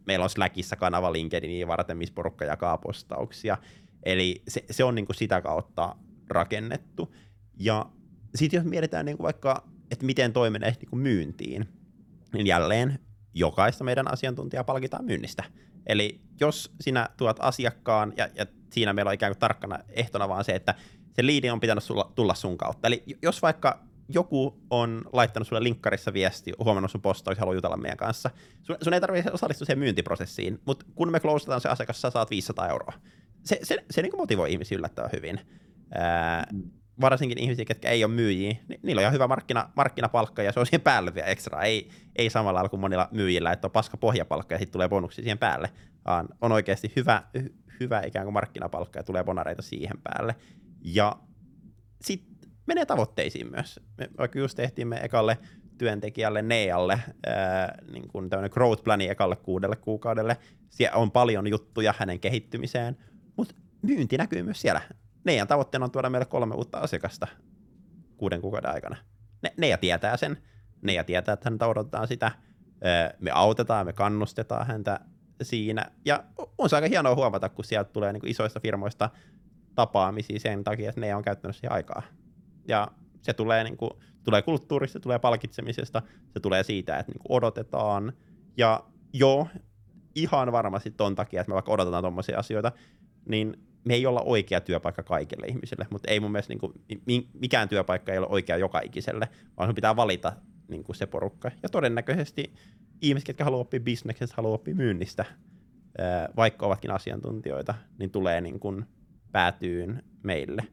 Meillä on Slackissa kanava LinkedInin varten, missä porukka jakaa postauksia. Eli se, se on niin kuin sitä kautta rakennettu. Ja sitten jos mietitään niin kuin vaikka, että miten toiminee niin myyntiin, niin jälleen jokaista meidän asiantuntijaa palkitaan myynnistä. Eli jos sinä tuot asiakkaan, ja, ja siinä meillä on ikään kuin tarkkana ehtona vaan se, että se liidi on pitänyt sulla, tulla sun kautta. Eli jos vaikka joku on laittanut sulle linkkarissa viesti, huomannut sun postaus, haluaa jutella meidän kanssa, sun, sun ei tarvitse osallistua siihen myyntiprosessiin, mutta kun me closetaan se asiakas, sä saat 500 euroa. Se, se, se niin motivoi ihmisiä yllättävän hyvin. Ää, varsinkin ihmisiä, jotka ei ole myyjiä, niin niillä on ihan hyvä markkina, markkinapalkka ja se on siihen päälle vielä ekstra. Ei, ei samalla lailla kuin monilla myyjillä, että on paska pohjapalkka ja sitten tulee bonuksia siihen päälle, vaan on oikeasti hyvä, hyvä ikään kuin markkinapalkka ja tulee bonareita siihen päälle. Ja sitten menee tavoitteisiin myös. Me vaikka just tehtiin me ekalle työntekijälle Nealle ää, niin kuin tämmöinen growth plani ekalle kuudelle kuukaudelle. Siellä on paljon juttuja hänen kehittymiseen, mutta myynti näkyy myös siellä. Neijan tavoitteena on tuoda meille kolme uutta asiakasta kuuden kuukauden aikana. Ne, Neija tietää sen. Neija tietää, että häntä odotetaan sitä. Me autetaan, me kannustetaan häntä siinä. Ja on se aika hienoa huomata, kun sieltä tulee niin isoista firmoista tapaamisia sen takia, että ne on käyttänyt siihen aikaa. Ja se tulee, niin kuin, tulee kulttuurista, se tulee palkitsemisesta, se tulee siitä, että niin kuin odotetaan. Ja joo, ihan varmasti ton takia, että me vaikka odotetaan tuommoisia asioita, niin me ei olla oikea työpaikka kaikille ihmisille, mutta ei mun mielestä niin kuin, mikään työpaikka ei ole oikea joka ikiselle, vaan sun pitää valita niin kuin se porukka. Ja todennäköisesti ihmiset, jotka haluaa oppia bisneksestä, haluaa oppia myynnistä, vaikka ovatkin asiantuntijoita, niin tulee niin kuin päätyyn meille.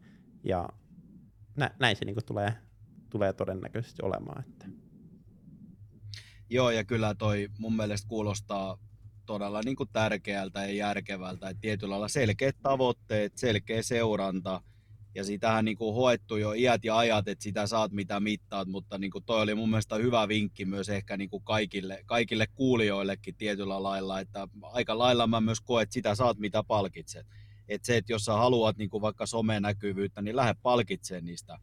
Ja nä, näin se niin kuin tulee, tulee todennäköisesti olemaan. Että. Joo, ja kyllä toi mun mielestä kuulostaa todella niin kuin tärkeältä ja järkevältä, että tietyllä lailla selkeät tavoitteet, selkeä seuranta, ja sitähän niin kuin hoettu jo iät ja ajat, että sitä saat mitä mittaat, mutta niin kuin toi oli mun mielestä hyvä vinkki myös ehkä niin kuin kaikille, kaikille kuulijoillekin tietyllä lailla, että aika lailla mä myös koen, että sitä saat mitä palkitset. Että se, että jos sä haluat niin kuin vaikka somenäkyvyyttä, niin lähde palkitsemaan niistä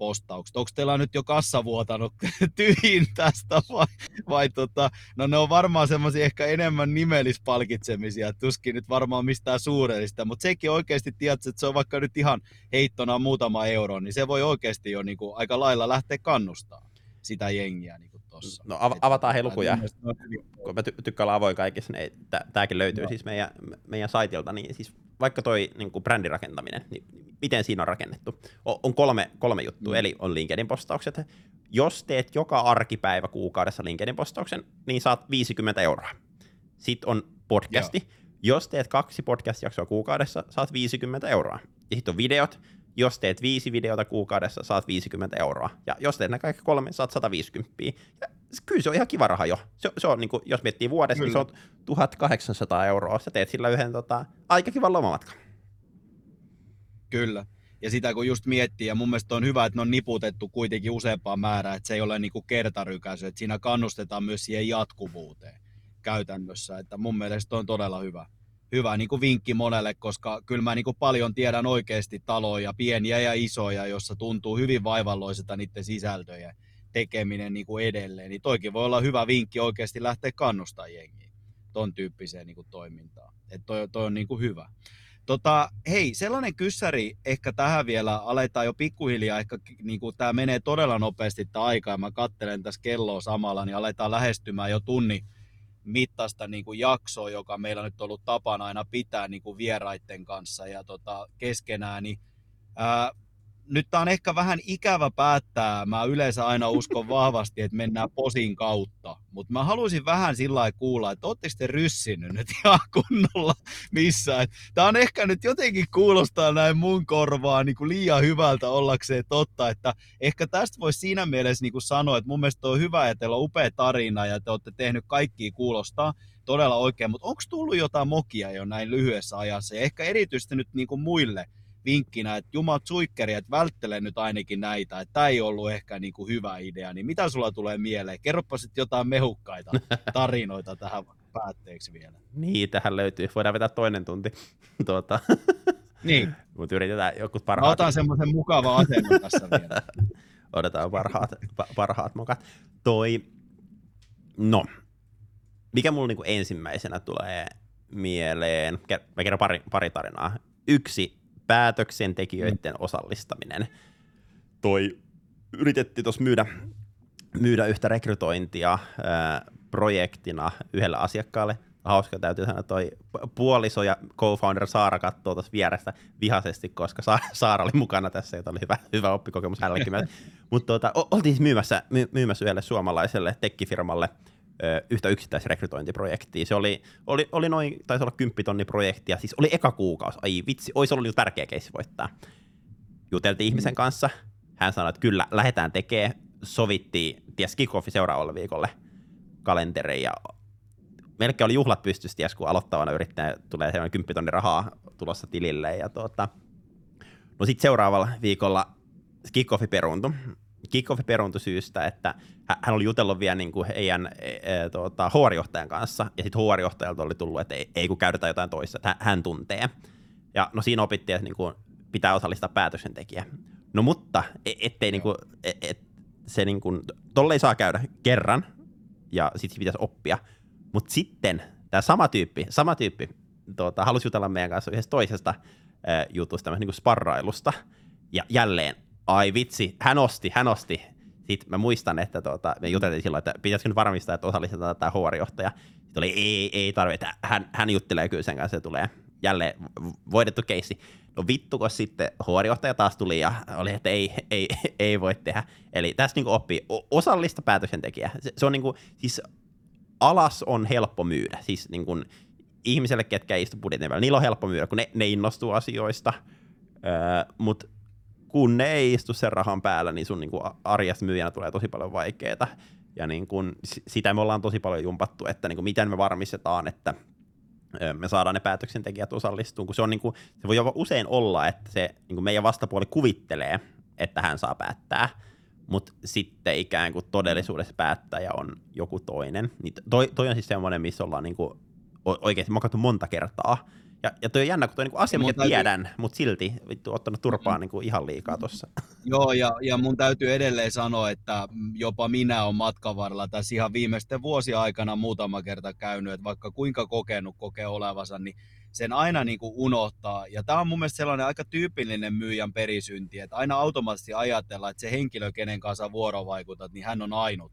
postaukset. Onko teillä nyt jo kassa vuotanut tyhjin tästä vai, vai tota, no ne on varmaan semmoisia ehkä enemmän nimellispalkitsemisia, tuskin nyt varmaan mistään suurellista, mutta sekin oikeasti tiedät, että se on vaikka nyt ihan heittona muutama euro, niin se voi oikeasti jo niin kuin aika lailla lähteä kannustaa sitä jengiä niin kuin tossa. No av- avataan he lukuja, kun mä ty- tykkään olla avoin kaikissa, niin tämäkin löytyy no. siis meidän, meidän saitilta, niin siis vaikka toi niin kuin brändirakentaminen, niin miten siinä on rakennettu? On kolme, kolme juttua, mm. eli on LinkedIn-postaukset. Jos teet joka arkipäivä kuukaudessa LinkedIn-postauksen, niin saat 50 euroa. Sitten on podcasti. Joo. Jos teet kaksi podcast-jaksoa kuukaudessa, saat 50 euroa. Ja sitten on videot. Jos teet viisi videota kuukaudessa, saat 50 euroa. Ja jos teet nämä kaikki kolme, saat 150. Ja kyllä se on ihan kiva raha jo. Se, se on, niin kuin, jos miettii vuodessa, niin se on 1800 euroa. Sä teet sillä yhden tota, aika kivan lomamatkan. Kyllä. Ja sitä kun just miettii, ja mun mielestä on hyvä, että ne on niputettu kuitenkin useampaan määrään, että se ei ole niin kuin kertarykäisy, että siinä kannustetaan myös siihen jatkuvuuteen käytännössä, että mun mielestä on todella hyvä, hyvä niin kuin vinkki monelle, koska kyllä mä niin kuin paljon tiedän oikeasti taloja, pieniä ja isoja, jossa tuntuu hyvin vaivalloiselta niiden sisältöjen tekeminen niin kuin edelleen, niin toikin voi olla hyvä vinkki oikeasti lähteä kannustaa jengiä ton tyyppiseen niin kuin toimintaan. Että toi, toi on niin kuin hyvä. Tota, hei, sellainen kyssäri ehkä tähän vielä, aletaan jo pikkuhiljaa, ehkä niin kuin tämä menee todella nopeasti tämä aika, ja mä kattelen tässä kelloa samalla, niin aletaan lähestymään jo tunni mittaista niin kuin jaksoa, joka meillä nyt on ollut tapana aina pitää niin kuin vieraiden kanssa ja tota, keskenään, niin ää, nyt tämä on ehkä vähän ikävä päättää. Mä yleensä aina uskon vahvasti, että mennään posin kautta. Mutta mä haluaisin vähän sillä kuulla, että ootteko te ryssinyt nyt ihan kunnolla missään. Tämä on ehkä nyt jotenkin kuulostaa näin mun korvaan niin kuin liian hyvältä ollakseen totta, että ehkä tästä voisi siinä mielessä niin kuin sanoa, että mun mielestä on hyvä, että teillä on upea tarina ja te olette tehnyt kaikki kuulostaa todella oikein, mutta onko tullut jotain mokia jo näin lyhyessä ajassa ja ehkä erityisesti nyt niin kuin muille – vinkkinä, että jumat suikkeri, että välttele nyt ainakin näitä, että tämä ei ollut ehkä niin kuin hyvä idea, niin mitä sulla tulee mieleen? Kerropa sitten jotain mehukkaita tarinoita tähän päätteeksi vielä. Niin, tähän löytyy. Voidaan vetää toinen tunti. tuota. Niin. Mutta yritetään joku Mä parhaat. otan semmoisen mukavan asennon tässä vielä. Otetaan parhaat, pa- parhaat mokat. Toi, no, mikä mulla niinku ensimmäisenä tulee mieleen, mä kerron pari, pari tarinaa. Yksi, päätöksentekijöiden osallistaminen. Toi, yritettiin tuossa myydä, myydä yhtä rekrytointia ää, projektina yhdelle asiakkaalle. Hauska täytyy sanoa, toi puoliso ja co-founder Saara katsoo tuossa vierestä vihaisesti, koska Sa- Saara oli mukana tässä, ja oli hyvä, hyvä oppikokemus hänellekin. Mutta tuota, oltiin myymässä, my- myymässä yhdelle suomalaiselle tekkifirmalle yhtä yksittäisrekrytointiprojektia. Se oli, oli, oli noin, taisi olla 10 tonni projektia, siis oli eka kuukausi. Ai vitsi, olisi ollut niinku tärkeä keissi voittaa. Juteltiin ihmisen kanssa, hän sanoi, että kyllä, lähdetään tekemään, sovittiin, ties kick-offi seuraavalle viikolle kalenteriin ja melkein oli juhlat pystyssä, ties kun aloittavana yrittäjä tulee sellainen 10 tonni rahaa tulossa tilille ja tuota, no sitten seuraavalla viikolla kick-offi peruuntui. Kick-offi peruuntui syystä, että hä- hän oli jutellut vielä niin kuin heidän e, e, tuota, HR-johtajan kanssa, ja sitten HR-johtajalta oli tullut, että ei, ei kun käydetään jotain toista, että hän, tuntee. Ja no siinä opittiin, että niin kuin pitää osallistaa päätöksentekijä. No mutta, e- ettei niin kuin, et, et, se niin kuin, tolle ei saa käydä kerran, ja sitten pitäisi oppia. Mutta sitten tämä sama tyyppi, sama tyyppi tuota, halusi jutella meidän kanssa yhdessä toisesta äh, jutusta, tämmöistä niin sparrailusta. Ja jälleen, ai vitsi, hän osti, hän osti. Sitten mä muistan, että tuota, me juteltiin silloin, että pitäisikö nyt varmistaa, että osallistetaan tämä HR-johtaja. Sitten oli, ei, ei tarvitse, hän, hän juttelee kyllä sen kanssa, se tulee jälleen voitettu keissi. No vittu, kun sitten HR-johtaja taas tuli ja oli, että ei, ei, ei voi tehdä. Eli tässä niin oppii osallista päätöksentekijää. Se, se on niin kuin, siis alas on helppo myydä. Siis niin kuin, ihmiselle, ketkä ei istu budjetin välillä, niillä on helppo myydä, kun ne, ne innostuu asioista, öö, mutta kun ne ei istu sen rahan päällä, niin sun niin kuin arjesta myyjänä tulee tosi paljon vaikeaa. Ja niin kuin, sitä me ollaan tosi paljon jumpattu, että niin kuin miten me varmistetaan, että me saadaan ne päätöksentekijät osallistumaan, kun se, on niin kuin, se voi jopa usein olla, että se niin kuin meidän vastapuoli kuvittelee, että hän saa päättää, mutta sitten ikään kuin todellisuudessa päättäjä on joku toinen. Niin toi, toi on siis semmoinen, missä ollaan niin kuin oikeasti mokattu monta kertaa. Ja, ja toi on jännä, kun toi on niin asia, mikä täytyy... tiedän, mutta silti vittu ottanut turpaa mm. niin kuin ihan liikaa tuossa. Joo, ja, ja mun täytyy edelleen sanoa, että jopa minä olen matkan varrella tässä ihan viimeisten vuosien aikana muutama kerta käynyt, että vaikka kuinka kokenut kokee olevansa, niin sen aina niin kuin unohtaa. Ja tämä on mun mielestä sellainen aika tyypillinen myyjän perisynti, että aina automaattisesti ajatellaan, että se henkilö, kenen kanssa vuorovaikutat, niin hän on ainut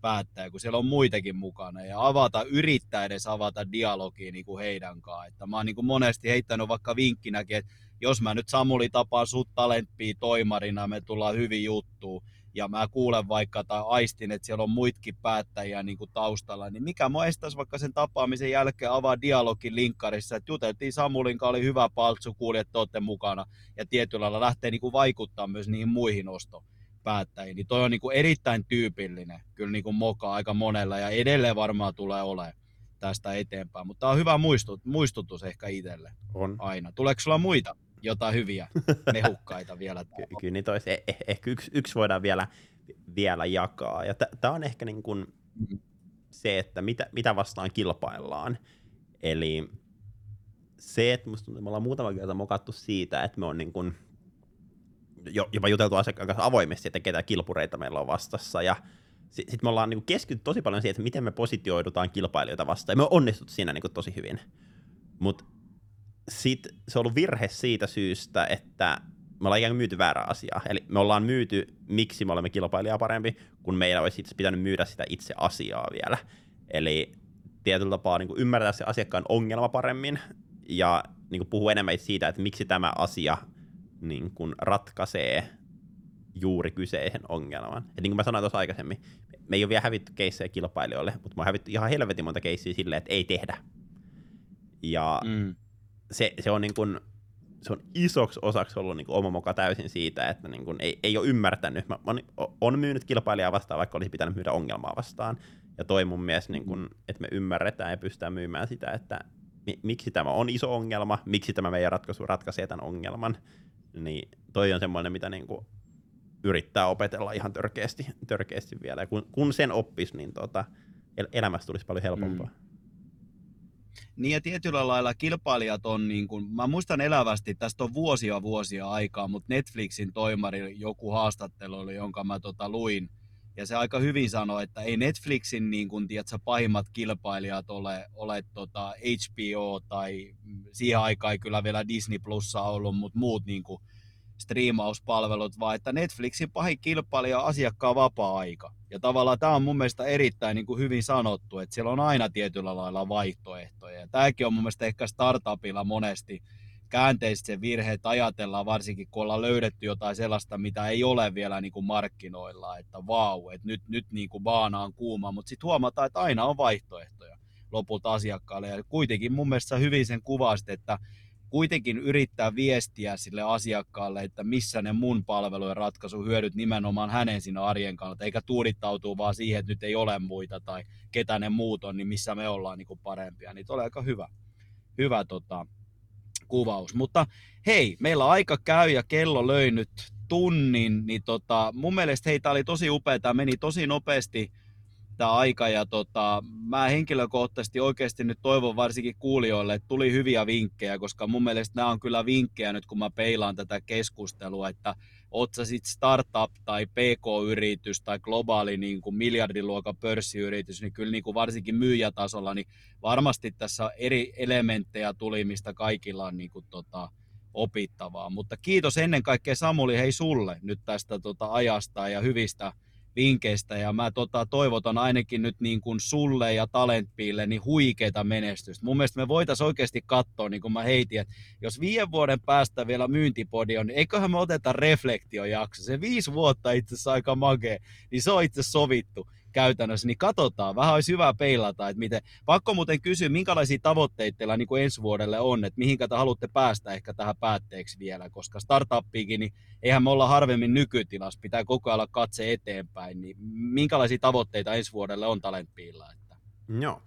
päättäjä, kun siellä on muitakin mukana ja avata, yrittää edes avata dialogia niin kuin heidän kanssaan. Että mä oon niin kuin monesti heittänyt vaikka vinkkinäkin, että jos mä nyt Samuli tapaan sut talentpii toimarina, me tullaan hyvin juttuun, ja mä kuulen vaikka tai aistin, että siellä on muitkin päättäjiä niin kuin taustalla, niin mikä mua estäisi vaikka sen tapaamisen jälkeen avaa dialogin linkkarissa, että juteltiin Samulin kanssa, oli hyvä paltsu, kuuli, että olette mukana, ja tietyllä lailla lähtee niin kuin vaikuttaa myös niihin muihin ostoon päättäjiin, niin toi on niin kuin erittäin tyypillinen, kyllä niin kuin moka aika monella, ja edelleen varmaan tulee olemaan tästä eteenpäin, mutta tämä on hyvä muistut, muistutus ehkä itselle on. aina. Tuleeko sulla muita jotain hyviä mehukkaita vielä? Ky- kyllä niitä olisi, eh- ehkä yksi, yksi voidaan vielä, vielä jakaa, ja tämä on ehkä niin kuin mm-hmm. se, että mitä, mitä vastaan kilpaillaan, eli se, että musta me ollaan muutama kerta mokattu siitä, että me on niin kuin, jopa juteltu asiakkaan kanssa avoimesti, että ketä kilpureita meillä on vastassa, ja sitten sit me ollaan niin keskitytty tosi paljon siihen, että miten me positioidutaan kilpailijoita vastaan, ja me on onnistuttu siinä niin tosi hyvin. Mutta sitten se on ollut virhe siitä syystä, että me ollaan ikään kuin myyty väärää asiaa. Eli me ollaan myyty, miksi me olemme kilpailijaa parempi, kun meillä olisi itse pitänyt myydä sitä itse asiaa vielä. Eli tietyllä tapaa niin ymmärtää se asiakkaan ongelma paremmin, ja niin puhua enemmän siitä, että miksi tämä asia niin kuin ratkaisee juuri kyseisen ongelman. Et niin kuin mä sanoin tuossa aikaisemmin, me ei ole vielä hävitty keissejä kilpailijoille, mutta me on hävitty ihan helvetin monta keissiä silleen, että ei tehdä. Ja mm. se, se, on niin kuin, se on isoksi osaksi ollut niin kuin oma moka täysin siitä, että niin kuin ei, ei ole ymmärtänyt. Mä, mä on myynyt kilpailijaa vastaan, vaikka olisi pitänyt myydä ongelmaa vastaan. Ja toi mun mielestä, niin kuin, että me ymmärretään ja pystytään myymään sitä, että miksi tämä on iso ongelma, miksi tämä meidän ratkaisu ratkaisee tämän ongelman, niin toi on semmoinen, mitä niin kuin yrittää opetella ihan törkeästi, törkeästi vielä. Ja kun, kun sen oppisi, niin tota, el- elämästä tulisi paljon helpompaa. Mm. Niin ja tietyllä lailla kilpailijat on, niin kuin, mä muistan elävästi, tästä on vuosia vuosia aikaa, mutta Netflixin toimari joku haastattelu oli, jonka mä tota luin, ja se aika hyvin sanoi, että ei Netflixin niin kuin, tiedätkö, pahimmat kilpailijat ole, ole tota HBO tai siihen aikaan ei kyllä vielä Disney Plussa ollut, mutta muut niin kuin, striimauspalvelut, vaan että Netflixin pahin kilpailija on asiakkaan vapaa-aika. Ja tavallaan tämä on mun mielestä erittäin niin kuin hyvin sanottu, että siellä on aina tietyllä lailla vaihtoehtoja. Ja tämäkin on mun mielestä ehkä startupilla monesti käänteisesti se virhe, että ajatellaan varsinkin, kun ollaan löydetty jotain sellaista, mitä ei ole vielä niin kuin markkinoilla, että vau, että nyt, nyt niin kuin baana on kuuma, mutta sitten huomataan, että aina on vaihtoehtoja lopulta asiakkaalle. Ja kuitenkin mun mielestä hyvin sen kuvasit, että kuitenkin yrittää viestiä sille asiakkaalle, että missä ne mun palvelujen ratkaisuhyödyt nimenomaan hänen siinä arjen kannalta, eikä tuudittautuu vaan siihen, että nyt ei ole muita tai ketä ne muut on, niin missä me ollaan niin kuin parempia. Niin oli aika hyvä, hyvä tota, kuvaus. Mutta hei, meillä aika käy ja kello löi nyt tunnin, niin tota, mun mielestä hei, tämä oli tosi upea, tämä meni tosi nopeasti tämä aika ja tota, mä henkilökohtaisesti oikeasti nyt toivon varsinkin kuulijoille, että tuli hyviä vinkkejä, koska mun mielestä nämä on kyllä vinkkejä nyt kun mä peilaan tätä keskustelua, että oot sä sit startup tai pk-yritys tai globaali niin kuin miljardiluokan pörssiyritys, niin kyllä niin kuin varsinkin myyjätasolla, niin varmasti tässä eri elementtejä tuli, mistä kaikilla on niin kuin tota, opittavaa. Mutta kiitos ennen kaikkea Samuli hei sulle nyt tästä tota, ajasta ja hyvistä vinkkeistä ja mä tota, toivotan ainakin nyt niin kuin sulle ja Talentpiille niin huikeita menestystä. Mun mielestä me voitaisiin oikeasti katsoa, niin kuin mä heitin, että jos viiden vuoden päästä vielä myyntipodi on, niin eiköhän me oteta reflektiojakso. Se viisi vuotta itse asiassa aika magee, niin se on itse sovittu käytännössä, niin katsotaan. Vähän olisi hyvä peilata, että miten. Pakko muuten kysyä, minkälaisia tavoitteita teillä niin kuin ensi vuodelle on, että mihinkä te haluatte päästä ehkä tähän päätteeksi vielä, koska startuppiikin, niin eihän me olla harvemmin nykytilassa, pitää koko ajan katse eteenpäin, niin minkälaisia tavoitteita ensi vuodelle on Talentpiilla? Että... Joo,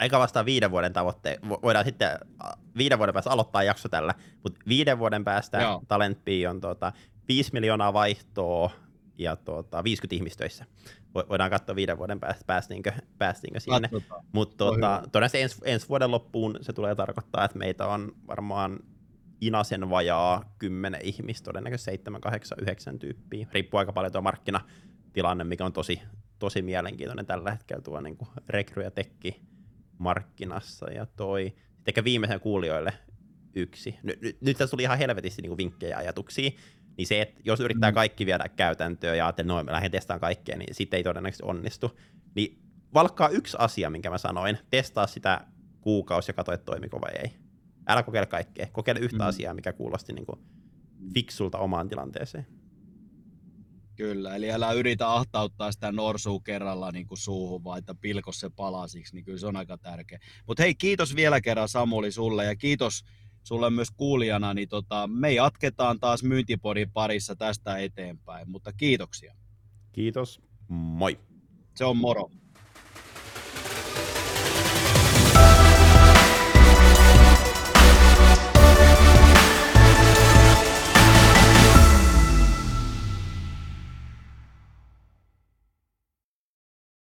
eikä vastaa viiden vuoden tavoitteen. Voidaan sitten viiden vuoden päästä aloittaa jakso tällä, mutta viiden vuoden päästä Talentpi on tuota, 5 miljoonaa vaihtoa ja tuota, 50 ihmistöissä voidaan katsoa viiden vuoden päästä, päästiinkö, päästiinkö sinne. Mutta tuota, todennäköisesti ensi, ensi vuoden loppuun se tulee tarkoittaa, että meitä on varmaan Inasen vajaa 10 ihmistä, todennäköisesti 7, 8, 9 tyyppiä. Riippuu aika paljon tuo markkinatilanne, mikä on tosi, tosi mielenkiintoinen tällä hetkellä tuo niin rekry ja tekki markkinassa. Ja toi, ehkä viimeisen kuulijoille yksi. Nyt, nyt, nyt tässä tuli ihan helvetisti niin vinkkejä ja ajatuksia. Niin se, että jos yrittää mm. kaikki viedä käytäntöön ja että noin, mä lähden testaamaan kaikkea, niin sitten ei todennäköisesti onnistu. Niin valkkaa yksi asia, minkä mä sanoin, testaa sitä kuukausi ja katso, että toimiko vai ei. Älä kokeile kaikkea, kokeile yhtä mm. asiaa, mikä kuulosti niin kuin fiksulta omaan tilanteeseen. Kyllä, eli älä yritä ahtauttaa sitä norsua kerralla niin kuin suuhun, vaan että pilko se palasiksi, niin kyllä se on aika tärkeä. Mutta hei, kiitos vielä kerran Samuli sulle ja kiitos sulle myös kuulijana, niin tota, me jatketaan taas myyntipodin parissa tästä eteenpäin, mutta kiitoksia. Kiitos, moi. Se on moro.